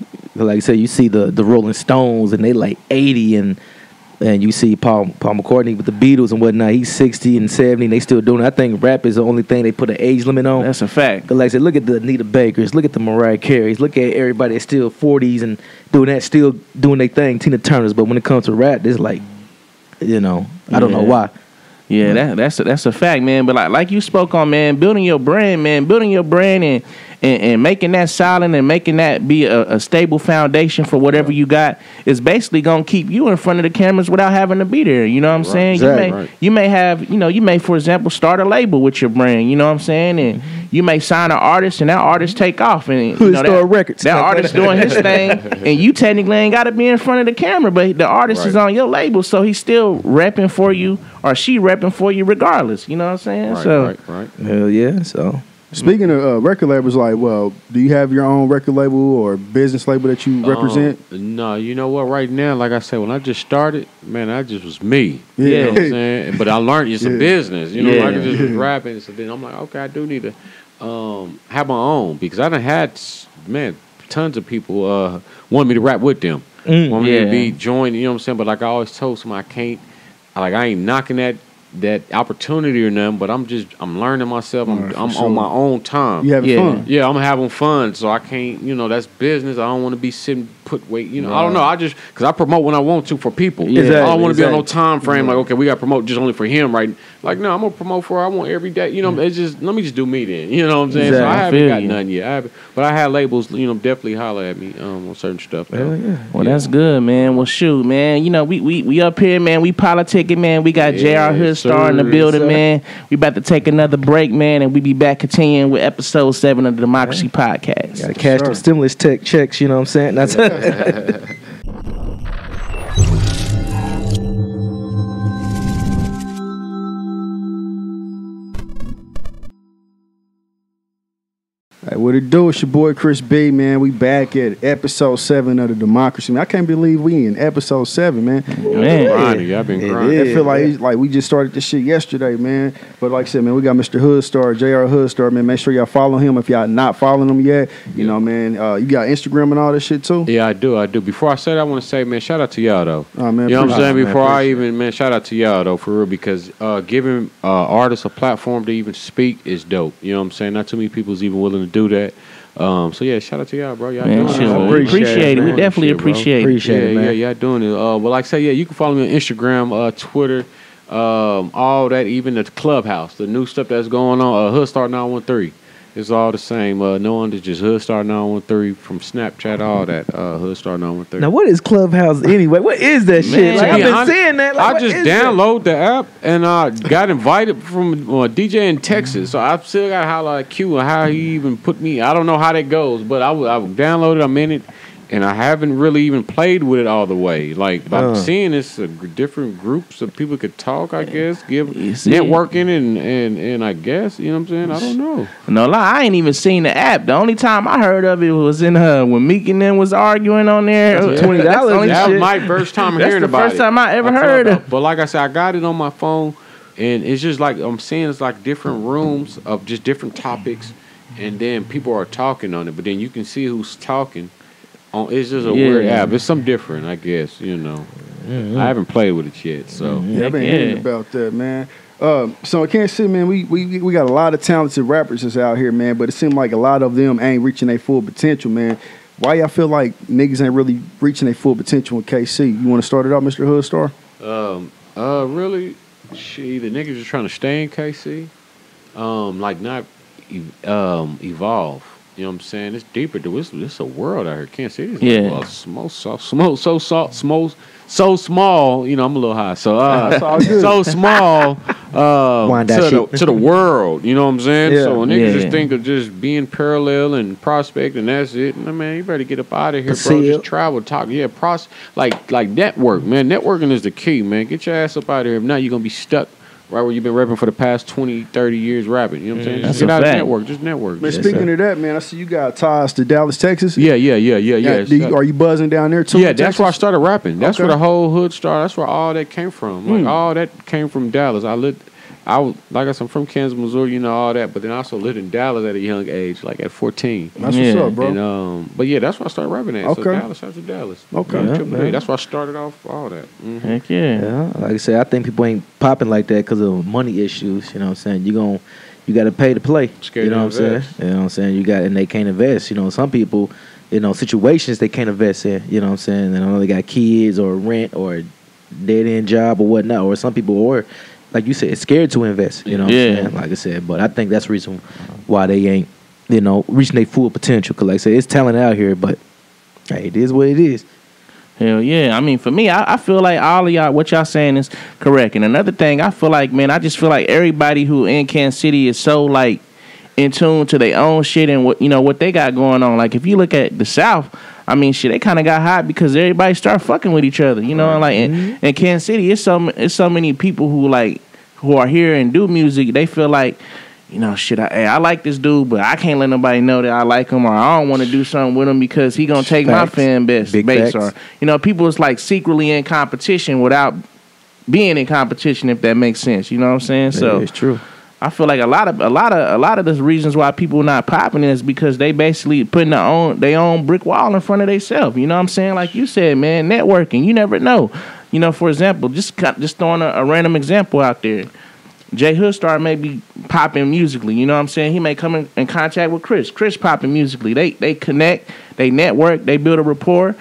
like I said, you see the the Rolling Stones and they like eighty and and you see Paul Paul McCartney with the Beatles and whatnot. He's sixty and seventy, and they still doing. it. I think rap is the only thing they put an age limit on. That's a fact. like I said, look at the Anita Bakers, look at the Mariah Careys, look at everybody that's still forties and doing that, still doing their thing. Tina Turner's, but when it comes to rap, it's like, you know, I don't know why. Yeah, that, that's a, that's a fact, man. But like like you spoke on, man, building your brand, man, building your brand and and, and making that solid and making that be a, a stable foundation for whatever you got is basically gonna keep you in front of the cameras without having to be there. You know what I'm saying? exactly. You may Right. you may have you know you may for example start a label with your brand. You know what I'm saying? And mm-hmm. you may sign an artist and that artist take off and you Hood know, Star that, Records. That artist doing his thing and you technically ain't got to be in front of the camera, but the artist is on your label, so he's still repping for you or she repping for you regardless. You know what I'm saying? Right, so right, right. Hell yeah. So Speaking of uh, record labels, like, well, do you have your own record label or business label that you represent? Um, no, you know what? Right now, like I said, when I just started, man, I just was me. Yeah. You know what I'm saying? But I learned it's Yeah. a business. You know, Yeah. I could just was Yeah. rapping. So then I'm like, okay, I do need to um, have my own because I done had, s- man, tons of people uh, want me to rap with them. Mm, want me yeah. to be joined, you know what I'm saying? But like I always told them, I can't, like I ain't knocking that that opportunity or nothing, but I'm just, I'm learning myself. I'm, Right, I'm sure. on my own time. You having Yeah. fun? Yeah, I'm having fun, so I can't. You know, that's business. I don't want to be sitting put weight. You know, I don't know. I just because I promote when I want to for people. Yeah. I don't want to be on no time frame. Like, okay, we got to promote just only for him, right? Like, no, I'm gonna promote for. I want every day. You know, it's just let me just do me then. You know what I'm saying? So I haven't got you. none yet. I haven't, but I had labels. You know, definitely holler at me um, on certain stuff. though. hell yeah. Well, that's good, man. Well, shoot, man. You know, we we we up here, man. We politicking, man. We got Yeah, Jr. Hood Star in the building, sir. man. We about to take another break, man, and we be back continuing with episode seven of the Democracy Podcast. Gotta cash Sure. them stimulus tech checks, you know what I'm saying? That's What it do? It's your boy Chris B, man. We back at episode seven of the Democracy. Man, I can't believe we in episode seven, man. Man. Grinding, I've been grinding. I is. feel like like we just started this shit yesterday, man. But like I said, man, we got Mr. Hood Star, Jr. Hood Star, man. Make sure y'all follow him if y'all not following him yet. You know, man. Uh, you got Instagram and all this shit too. Yeah, I do. I do. Before I say that, I want to say, man, shout out to y'all though. Oh man, You know what I'm saying? it, man. Before I even, man, shout out to y'all though, for real, because uh, giving uh, artists a platform to even speak is dope. You know what I'm saying? Not too many people's even willing to do that. Um, so yeah, shout out to y'all, bro. Y'all Man, doing it. appreciate appreciate, it, it. We definitely Shit, appreciate it. Appreciate yeah, it, man. yeah, yeah, doing it. Uh, but like I say, yeah, you can follow me on Instagram, uh, Twitter, um, all that, even the clubhouse, the new stuff that's going on. Uh, Hood Star 913. It's all the same. Uh, no one, just Hood Star 913 from Snapchat, all that. Uh, Hood Star 913. Now, what is Clubhouse anyway? What is that shit? Like, I've be been honest, saying that. Like, I just is that? download the app and uh, got invited from uh, DJ in Texas. So I still got holler at Q and how he even put me. I don't know how that goes, but I I would download it. I'm in it, and I haven't really even played with it all the way. Like by Uh. seeing it's a different groups of people could talk. I guess give networking and and and I guess you know what I'm saying. I don't know. No lie, I ain't even seen the app. The only time I heard of it was in uh when Meek and them was arguing on there. That's $20 that's the only and That was my first time That's hearing the about first it. time I ever I heard up. But like I said, I got it on my phone, and it's just like I'm seeing it's like different rooms of just different topics, and then people are talking on it. But then you can see who's talking. On it's just a Yeah. weird app. It's something different, I guess. You know, I haven't played with it yet, so. Yeah, I've been hearing about that, man. Um, so I can't say, man, we, we we got a lot of talented rappers that's out here, man, but it seems like a lot of them ain't reaching their full potential, man. Why y'all feel like niggas ain't really reaching their full potential in KC? You want to start it off, Mr. Hood Star? Um, uh, really, she the niggas just trying to stay in KC. Um, like not um, evolve. You know what I'm saying? It's deeper. Dude. It's, it's a world out here. Kansas City is Yeah. like, well, small, so small, so so small, so small. You know, I'm a little high. So uh, That's all good. so small uh, to the, to the world. You know what I'm saying? Yeah. So when niggas Yeah. just think of just being parallel and prospect and that's it. And man, you better get up out of here, bro. Just travel, talk. Yeah, pros like like network, man. Networking is the key, man. Get your ass up out of here. If not, you're gonna be stuck right where you've been rapping for the past 20, 30 years rapping. You know what I'm saying? That's Just get a out fact. of network. Just network. Man, Yes, speaking sir. of that, man, I see you got ties to Dallas, Texas. Yeah, yeah, yeah, yeah, yeah. do you- are you buzzing down there too? yeah, in that's where I started rapping. That's where the whole hood started. That's where all that came from. Like Mm. all that came from Dallas. I lived, I was like I said, I'm from Kansas, Missouri. You know all that, but then I also lived in Dallas at a young age, like at 14. That's Yeah. what's up, bro. And um, but yeah, that's where I started rapping at. So Okay. Dallas, out to Dallas. Okay. Yeah, Yeah, Triple A. man. That's where I started off all that. Mhm. Heck yeah. Yeah, like I said, I think people ain't popping like that because of money issues. You know what I'm saying? You gon' you got to pay to play. Scared you know what I'm saying? You know what I'm saying? You got and they can't invest. You know, some people, you know, situations they can't invest in. You know what I'm saying? And I know they got kids or rent or dead end job or whatnot. Or some people or like you said, it's scared to invest. You know what Yeah. I'm saying? Like I said, but I think that's the reason why they ain't, you know, reaching their full potential. Cause like I said, it's talent out here, but hey, it is what it is. Hell yeah. I mean, for me, I, I feel like all of y'all, what y'all saying is correct. And another thing, I feel like, man, I just feel like everybody who in Kansas City is so like in tune to their own shit and what you know what they got going on. Like if you look at the South, I mean, shit, they kind of got hot because everybody started fucking with each other. You know, and like in, mm-hmm. in Kansas City, it's so it's so many people who like who are here and do music. They feel like. You know, shit. I, hey, I like this dude, but I can't let nobody know that I like him, or I don't want to do something with him because he gonna take my fan base, Big base, facts. or you know, people is like secretly in competition without being in competition, if that makes sense. You know what I'm saying? So it's true. I feel like a lot of a lot of a lot of the reasons why people not popping is because they basically putting their own their own brick wall in front of themselves. You know what I'm saying? Like you said, man, networking. You never know. You know, for example, just just throwing a, a random example out there. Jay Hoodstar may be popping musically. You know what I'm saying? He may come in, in contact with Chris. Chris popping musically. They they connect. They network. They build a rapport.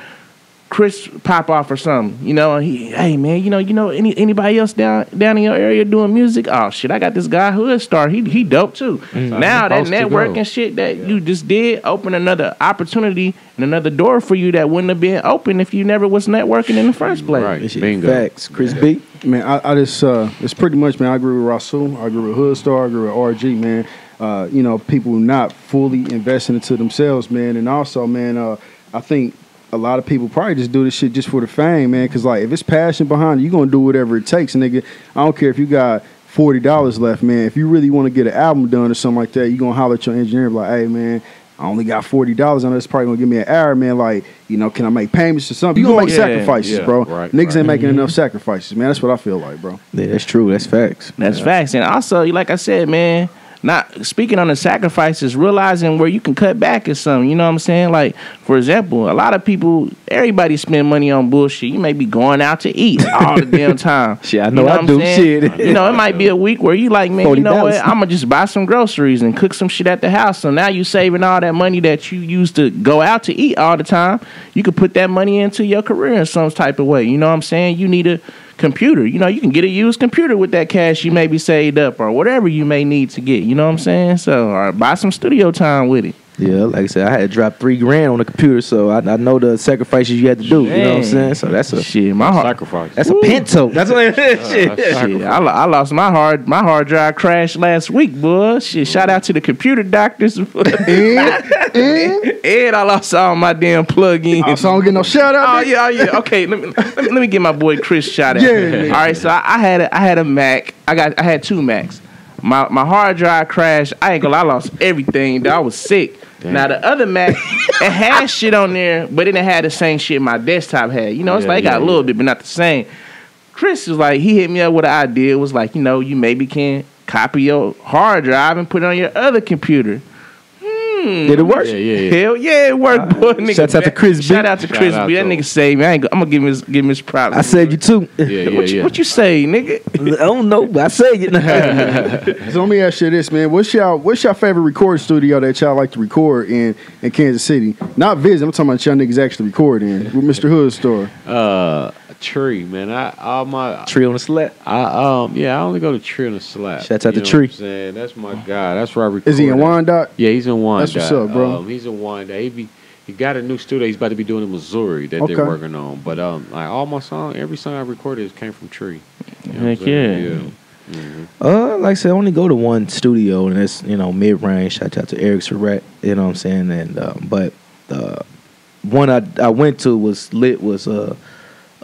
Chris pop off or something, you know. He, hey man, you know, you know, any anybody else down down in your area doing music? Oh shit, I got this guy Hood Star. He he dope too. Now that supposed to go. networking shit that you just did open another opportunity and another door for you that wouldn't have been open if you never was networking in the first place. Right. This Bingo. Facts. Chris B. Man, I, I just uh, it's pretty much man. I agree with Rasul. I agree with Hoodstar. I agree with RG. Man, uh, you know, people not fully investing into themselves, man, and also, man, uh, I think a lot of people probably just do this shit just for the fame, man. Because like, if it's passion behind it, you gonna do whatever it takes, nigga. I don't care if you got forty dollars left, man. If you really want to get an album done or something like that, you are gonna holler at your engineer, like, hey, man. I only got forty dollars. I know it's probably gonna give me an hour, man. Like, you know, can I make payments or something? You gonna make Yeah, sacrifices, yeah, bro. right, Niggas right. ain't mm-hmm. making enough sacrifices, man. That's what I feel like, bro. Yeah, that's true. That's facts. That's facts. And also, like I said, man, not speaking on the sacrifices, realizing where you can cut back is something. You know what I'm saying? Like, for example, a lot of people, everybody spend money on bullshit. You may be going out to eat all the damn time. Shit, I You know I do. saying? Shit. You know, it might be a week where you like, man, you know what? I'm gonna just buy some groceries and cook some shit at the house. So now you saving all that money that you used to go out to eat all the time. You could put that money into your career in some type of way. You know what I'm saying? You need a computer. You know, you can get a used computer with that cash you may be saved up or whatever you may need to get. You know what I'm saying? So, or buy some studio time with it. Yeah, like I said, I had to drop three grand on the computer, so I, I know the sacrifices you had to do. You know what I'm saying? So that's a Shit, my heart. Sacrifice. that's a pinto. That's what it is. Shit. Shit, I, lo- I lost my hard my hard drive crashed last week, boy. Shit, shout out to the computer doctors. Eh? Eh? and I lost all my damn plugins. Oh, so I don't get no shout out. Oh yeah, oh yeah. Okay, let me, let me let me get my boy Chris shout out. Yeah, yeah, yeah. All right, so I, I had a, I had a Mac. I got I had two Macs. My my hard drive crashed. I ain't gonna. lie, I lost everything. Dog. I was sick. Now the other Mac, it had shit on there, but it didn't have the same shit my desktop had. You know, it's Yeah, like it got a little bit, but not the same. Chris was like, he hit me up with an idea. Was like, you know, you maybe can copy your hard drive and put it on your other computer. Hmm. Did it work? Yeah, yeah, yeah. Hell yeah, it worked, boy. Nigga, Shouts out to Chris B. Shout out to Shout Chris out B. That nigga him. saved me. I ain't go, I'm gonna give him his, give him his props. I saved you too. Yeah, yeah, what, you, yeah. what you say, nigga? I don't know, but I saved you. So let me ask you this, man. What's y'all what's your favorite recording studio that y'all like to record in in Kansas City? Not visit. I'm talking about y'all niggas actually record in with Mr. Hood Star. Uh, tree, man. I all my Tree on the slap. I um yeah, I only go to Tree on the slap. Shouts out You to know Tree. what I'm saying? That's my guy. That's where I record. Is he in at. Wyandotte? Yeah, he's in Wyandotte. That's what's up, bro. Um, he's in Wyandotte. He, be, he got a new studio. He's about to be doing in Missouri that Okay. they're working on. But um, like all my song, every song I recorded came from Tree. You know what I'm Heck saying? yeah. Uh, like I said, I only go to one studio, and it's you know mid range. Shout out to Eric Surratt, you know what I'm saying. And um, but uh, one I I went to was lit was uh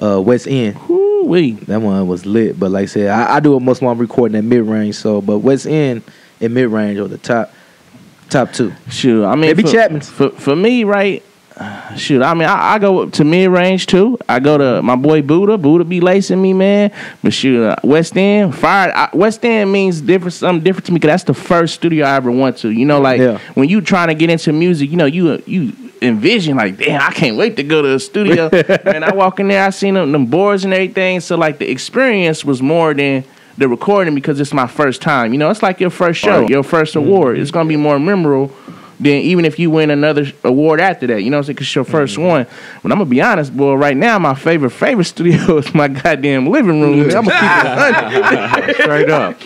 uh West End. Woo wee. That one was lit. But like I said, I, I do it most while I'm recording at mid range. So, but West End and mid range are the top top two. Shoot, I mean, Maybe for, Chapman's. For for me, right? Shoot, I mean, I, I go to mid range too. I go to my boy Buddha. Buddha be lacing me, man. But shoot, uh, West End, fire. I, West End means different, something different to me because that's the first studio I ever went to. You know, like Yeah. when you trying to get into music, you know, you you envision like, damn, I can't wait to go to a studio. and I walk in there, I seen them, them boards and everything. So like the experience was more than the recording because it's my first time. You know, it's like your first show, your first award. It's gonna be more memorable than even if you win another award after that. You know what I'm saying? Because it's your 1st one. But I'm gonna be honest, boy. Right now, my favorite favorite studio is my goddamn living room. man. I'm gonna keep it 100. Straight up.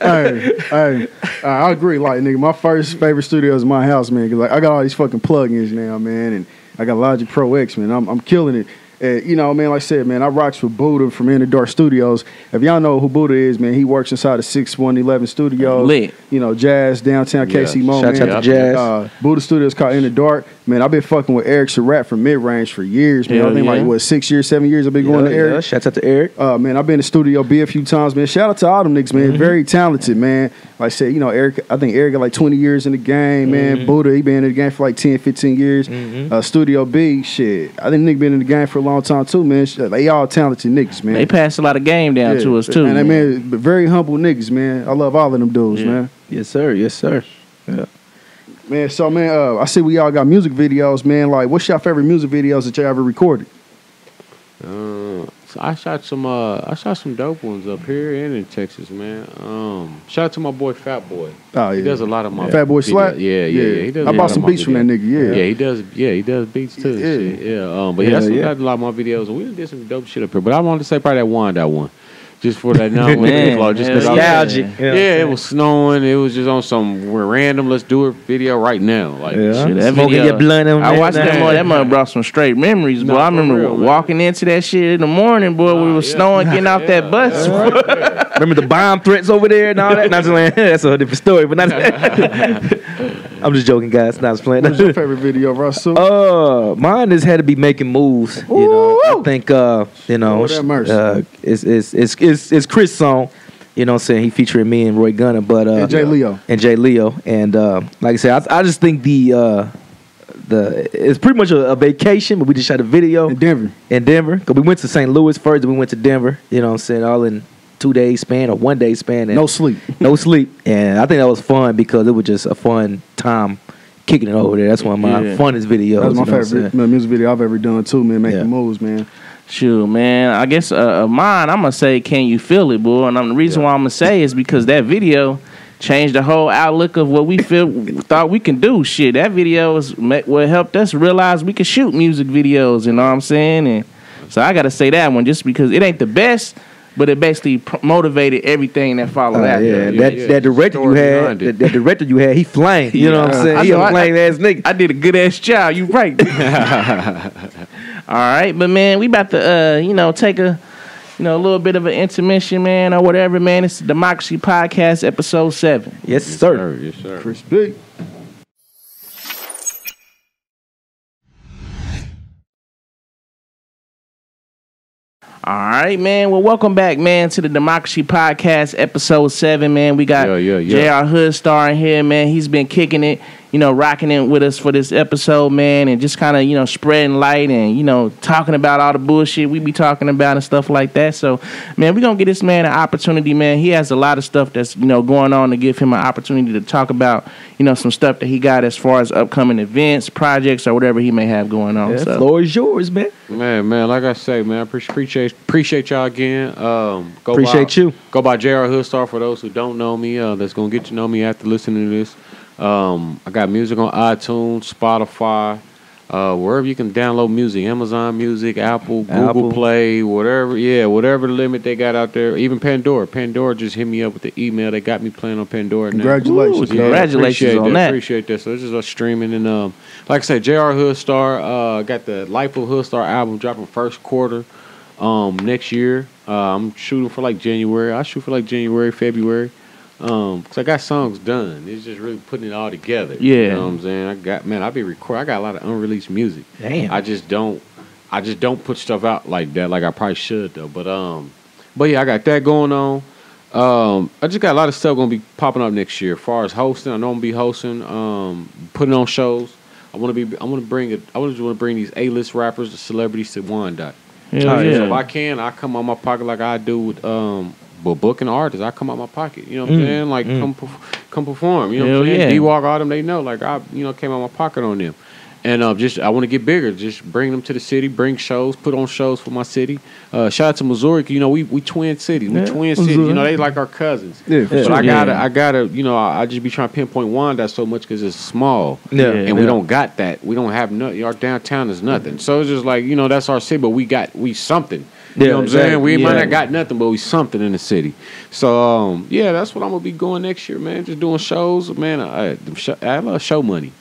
hey, hey, uh, I agree. Like, nigga, my first favorite studio is my house, man. Cause like I got all these fucking plugins now, man, and I got Logic Pro X, man. I'm, I'm killing it. And, you know, man, like I said, man, I rocks with Buddha from In the Dark Studios. If y'all know who Buddha is, man, he works inside the 6111 Studios. Lit. You know, Jazz, downtown Yeah. KC Mo, Shouts man. out to Jazz. Uh, Buddha Studios called In the Dark. Man, I've been fucking with Eric Surratt from Mid Range for years, man. Hell I think yeah. Like, what, six years, seven years I've been going to Eric. Shout out to Eric. Uh, man, I've been to Studio B a few times, man. Shout out to all them niggas, man. Very talented, man. Like I said, you know, Eric, I think Eric got like 20 years in the game, man. Buddha, he been in the game for like 10, 15 years. Uh, Studio B, shit. I think nigga been in the game for a long time too, man. They all talented niggas, man. They passed a lot of game down Yeah. to us too. And they man. man, but very humble niggas, man. I love all of them dudes, Yeah. man. Yes, sir. Yes, sir. Yeah. Man, so man, uh, I see we all got music videos, man. Like, what's your favorite music videos that you ever recorded? Uh, so I shot some uh I shot some dope ones up here and in Texas, man. Um shout out to my boy Fat Boy. Oh yeah, He does a lot of my Fat Boy. Slap. Yeah, yeah, yeah. He does I bought some beats from that nigga. Yeah, Yeah, he does. Yeah, he does beats too. Yeah. Yeah, yeah. Um, but yeah, Yeah, that's yeah. got a lot of my videos, and we did some dope shit up here. But I wanted to say probably that one, that one, just for that now Man, flow, just hell because yeah. Nostalgic. Yeah, it was snowing. It was just on some random. Let's do a video right now. Like, Yeah. Shit, that Smoking video- your blunt on I that watched that night. mother. That mother brought some straight memories, boy. I remember real, man. walking into that shit in the morning, boy. we were yeah. snowing, getting out that bus. right. Remember the bomb threats over there and all that? Not just like, that's a different story, but not. I'm just joking, guys. Not just playing. What's your favorite video, Russell? Uh, mine has had to be making moves. You know, I think uh, you know, Lord uh, it's it's it's it's, it's Chris' song. You know, what I'm saying he featuring me and Roy Gunner, but uh, and Jay Leo. and Jay Leo, and uh, like I said, I, I just think the uh, the it's pretty much a, a vacation, but we just shot a video In Denver. in Denver. Cause we went to St. Louis first, and we went to Denver. You know, what I'm saying all in two days span or one day span. And No sleep. no sleep, and I think that was fun because it was just a fun time kicking it over there. That's one of my Yeah. funnest videos. That's my you know what I'm favorite music video I've ever done too, man. Making Yeah. moves, man. Shoot, man. I guess uh, mine. I'm gonna say, can you feel it, boy? And I'm, the reason why I'm gonna say is because that video changed the whole outlook of what we feel thought we can do. Shit, that video is what helped us realize we could shoot music videos. You know what I'm saying? And so I gotta say that one just because it ain't the best, but it basically pr- motivated everything that followed Uh, after. yeah, that. yeah, that yeah. that director you had, behind that, that director you had, he flame. You know what I'm saying? I He know, a I- flame ass nigga. I did a good ass job. You right. All right, but man, we about to uh, you know, take a you know, a little bit of an intermission, man, or whatever, man. It's the Democracy Podcast, episode seven. Yes, Yes, sir. sir. Yes, sir. Chris B. All right, man. Well, welcome back, man, to the Democracy Podcast, episode seven, man. We got Yeah, yeah, yeah. J.R. Hood starring here, man. He's been kicking it. You know, rocking in with us for this episode, man, and just kind of, you know, spreading light and, you know, talking about all the bullshit we be talking about and stuff like that. So, man, we're going to get this man an opportunity, man. He has a lot of stuff that's, you know, going on to give him an opportunity to talk about, you know, some stuff that he got as far as upcoming events, projects, or whatever he may have going on. Yeah, so, floor is yours, man. Man, man, like I say, man, I appreciate appreciate y'all again. Um, go Appreciate by, you. Go by J.R. Hoodstar for those who don't know me. Uh, that's gonna get to know me after listening to this. Um, I got music on iTunes, Spotify, uh, wherever you can download music, Amazon Music, Apple, Google Apple. Play, whatever. Yeah, whatever the limit they got out there. Even Pandora. Pandora just hit me up with the email. They got me playing on Pandora now. Congratulations, Ooh, man. congratulations on that, that. Appreciate that. So this is us streaming and um, like I said, Jr. Hoodstar uh, got the Life of Hoodstar album dropping first quarter um next year. Uh, I'm shooting for like January. I shoot for like January, February. Um, cause I got songs done. It's just really putting it all together. Yeah, you know what I'm saying. I got man. I be record. I got a lot of unreleased music. Damn. I just don't. I just don't put stuff out like that. Like I probably should though. But um, but yeah, I got that going on. Um, I just got a lot of stuff gonna be popping up next year. As far as hosting, I know I'm gonna be hosting, um, putting on shows. I want to be. I want to bring it. I want to just wanna bring these A-list rappers, the celebrities to Wyandotte. Hell Oh, yeah. So if I can, I come out my pocket like I do with um, but booking artists. I come out my pocket. You know what I'm Mm, saying? Like mm. come come perform. You know Hell what I'm saying? yeah. D Walk, all them, they know. Like I, you know, came out my pocket on them. And uh, just I want to get bigger. Just bring them to the city, bring shows, put on shows for my city. Uh, shout out to Missouri. You know, we we twin cities. We Yeah, twin cities. You know, they like our cousins. Yeah, But sure. I gotta, Yeah. I gotta, you know, I, I just be trying to pinpoint one that so much because it's small Yeah. and we don't got that. We don't have nothing. Our downtown is nothing. So it's just like you know that's our city, but we got we something. You Yeah, know what I'm saying? exactly. We might Yeah. not got nothing, but we something in the city. So um, yeah, that's what I'm gonna be going next year, man. Just doing shows, man. I, I love show money.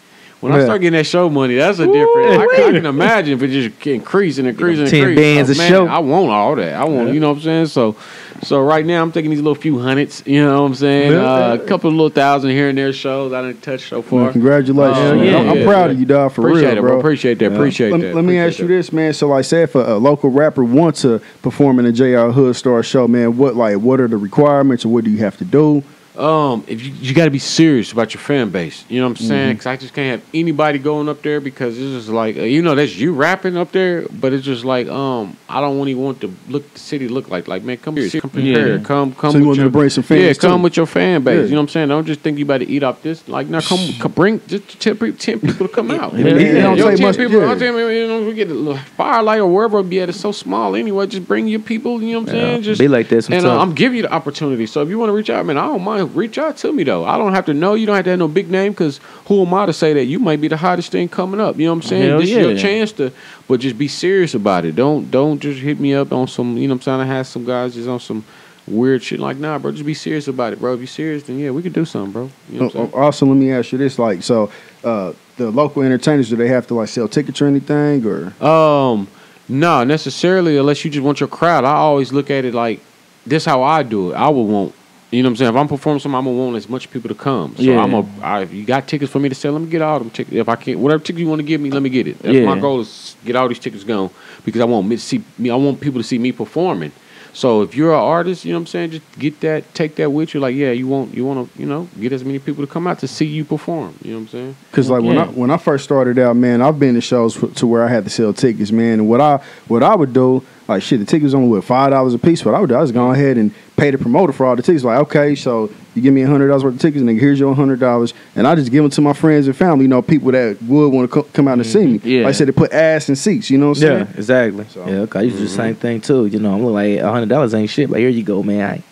When I start getting that show money, that's a different. I, can- I can imagine if it just increase and increase and 10 increase. bands So, a man, show. I want all that. I want, Yeah. you know what I'm saying? So, so right now I'm taking these little few hundreds. You know what I'm saying? Yeah. Uh, a couple of little thousand here and there shows I didn't touch so far. Man, congratulations. Oh, man. yeah, I'm, I'm yeah, proud yeah. of you, dog, for appreciate real, it, bro. Appreciate that. Appreciate let, that. let me appreciate ask you that. this, man. So, like, say if a, a local rapper wants to perform in a JR Hood Star show, man, what like what are the requirements or what do you have to do? Um, if you you got to be serious about your fan base, you know what I'm Mm-hmm. saying? Because I just can't have anybody going up there because it's just like uh, you know that's you rapping up there, but it's just like um I don't really want to look the city look like like man come here, come prepared, Yeah. come come. So you want your, to bring some fans Yeah, come with your fan base. Yeah. You know what I'm saying? Don't just think you about to eat off this. Like now come, come bring just ten, people to come out. Yeah, it don't Your 10 much- people. yeah. I'm telling you, know, we get a little firelight or wherever it be at. It's so small anyway. Just bring your people. You know what I'm Yeah, saying? Just be like this. and uh. I'm giving you the opportunity. So if you want to reach out, man, I don't mind. Reach out to me though. I don't have to know. You don't have to have no big name because who am I to say that you might be the hottest thing coming up? You know what I'm saying? Hell this is your chance to, but just be serious about it. Don't don't just hit me up on some. You know what I'm saying? I had some guys just on some weird shit. Like nah, bro, just be serious about it, bro. If you serious, then yeah, we could do something, bro. You know what I'm Uh, saying? Also, let me ask you this: like, so uh, the local entertainers, do they have to like sell tickets or anything, or Um, no, necessarily unless you just want your crowd. I always look at it like this. How I do it. I would want. You know what I'm saying? If I'm performing something, I'm gonna want as much people to come. So Yeah. I'm a. I, if you got tickets for me to sell, let me get all them tickets. If I can't, whatever tickets you want to give me, let me get it. That's Yeah. my goal is get all these tickets gone because I want me to see me. I want people to see me performing. So if you're an artist, you know what I'm saying, just get that, take that with you. Like, yeah, you want, you want to, you know, get as many people to come out to see you perform. You know what I'm saying? Because like when I when I first started out, man, I've been to shows to where I had to sell tickets, man. And what I what I would do, like shit, the tickets only what five dollars a piece. What I would do, I was go ahead and pay the promoter for all the tickets. Like, okay, so you give me a hundred dollars worth of tickets, and then here's your hundred dollars, and I just give them to my friends and family. You know, people that would want to co- come out and see me. Yeah. Like I said, they put ass in seats. You know what I'm Yeah, exactly. So- yeah, okay. I used to do the same mm-hmm. thing too. You know, I'm like a hundred dollars ain't shit, but here you go, man. I,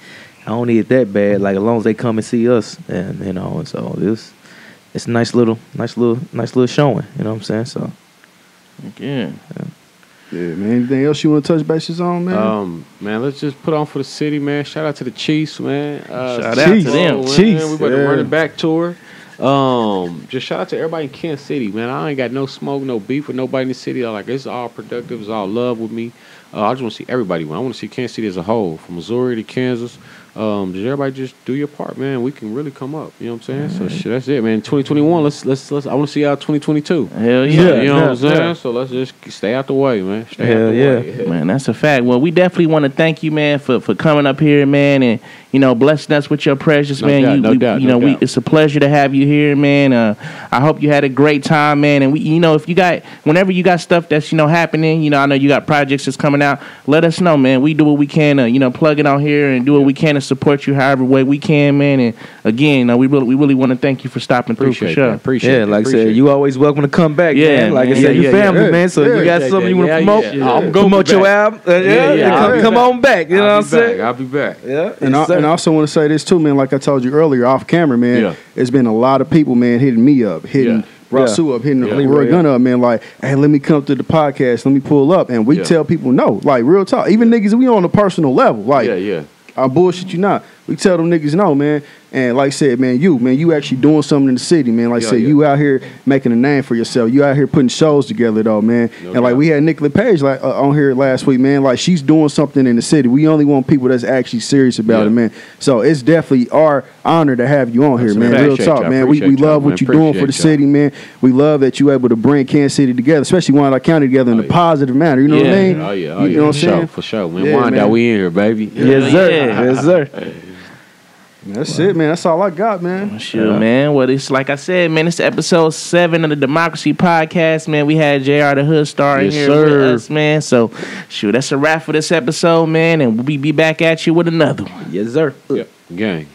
I don't need it that bad. Like as long as they come and see us, and you know, and so this, it's a nice little, nice little, nice little showing. You know what I'm saying? So Yeah. Yeah, man. Anything else you want to touch bases on, man? Um, man, let's just put on for the city, man. Shout out to the Chiefs, man. Uh, Shout out to Chiefs. them. man. Chiefs, We about to yeah. run it back tour. Um, just shout out to everybody in Kansas City, man. I ain't got no smoke, no beef with nobody in the city. I like it's all productive, it's all love with me. Uh, I just want to see everybody win. I want to see Kansas City as a whole, from Missouri to Kansas, um, just everybody just do your part, man. We can really come up. You know what I'm saying? So shit, that's it, man. 2021. Let's let's let's. I want to see out 2022. Hell Yeah, yeah. you know what I'm yeah, saying? yeah. So let's just stay out the way, man. Stay Hell out the yeah. way. Man, that's a fact. Well, we definitely want to thank you, man, for, for coming up here, man, and you know blessing us with your precious, No man. doubt, you, no we, doubt, you no know, we doubt. it's a pleasure to have you here, man. Uh, I hope you had a great time, man. And we, you know, if you got whenever you got stuff that's you know happening, you know, I know you got projects that's coming out. Let us know, man. We do what we can, to, you know, plug it on here and do what we can to support you however way we can, man. And again, uh, we really we really want to thank you for stopping through for sure. that. Appreciate Yeah, it. like I said, it. you always welcome to come back. Yeah, man. Like I said, Yeah, you yeah, family, yeah. man. So Yeah, you got yeah, something you want to yeah, promote? yeah, yeah. I'm gonna promote your back. album. Uh, yeah, Yeah, yeah, come, come on back. You know what I'm saying? I'll be back. Yeah, And, I, and I also want to say this too, man. Like I told you earlier, off camera, man. Yeah. It's been a lot of people, man, hitting me up, hitting Yeah. Rasu up, hitting Yeah. Roy Gunner up, man. Like, hey, let me come to the podcast. Let me pull up, and we Yeah. tell people no, like real talk. Even niggas, we on a personal level, like. yeah, yeah. I bullshit you not. We tell them niggas no, man. And like I said, man, you, man, you actually doing something in the city, man. Like I Yeah, said, yeah. you out here making a name for yourself. You out here putting shows together, though, man. No and like doubt. we had Nicola Page like uh, on here last week, man. Like she's doing something in the city. We only want people that's actually serious about Yeah. it, man. So it's definitely our honor to have you on here, That's man. Real talk, man. We, we love y'all, what you're doing for the y'all. city, man. We love that you able to bring Kansas City together, especially Wyandotte County together in Oh, a yeah. positive manner. You know what I mean? Oh yeah, oh you, yeah. know what for I'm saying? sure, for sure, man. Yeah, Wind man. out, we in here, baby. Yes, sir. Yes, sir. That's it, man. That's all I got, man. Oh, sure, man. Well, it's like I said, man. It's episode seven of the Democracy Podcast, man. We had Jr. the Hood Star in Yes, here sir. with us, man. So, sure, that's a wrap for this episode, man. And we'll be, be back at you with another one. Yes, sir. Yeah. Gang.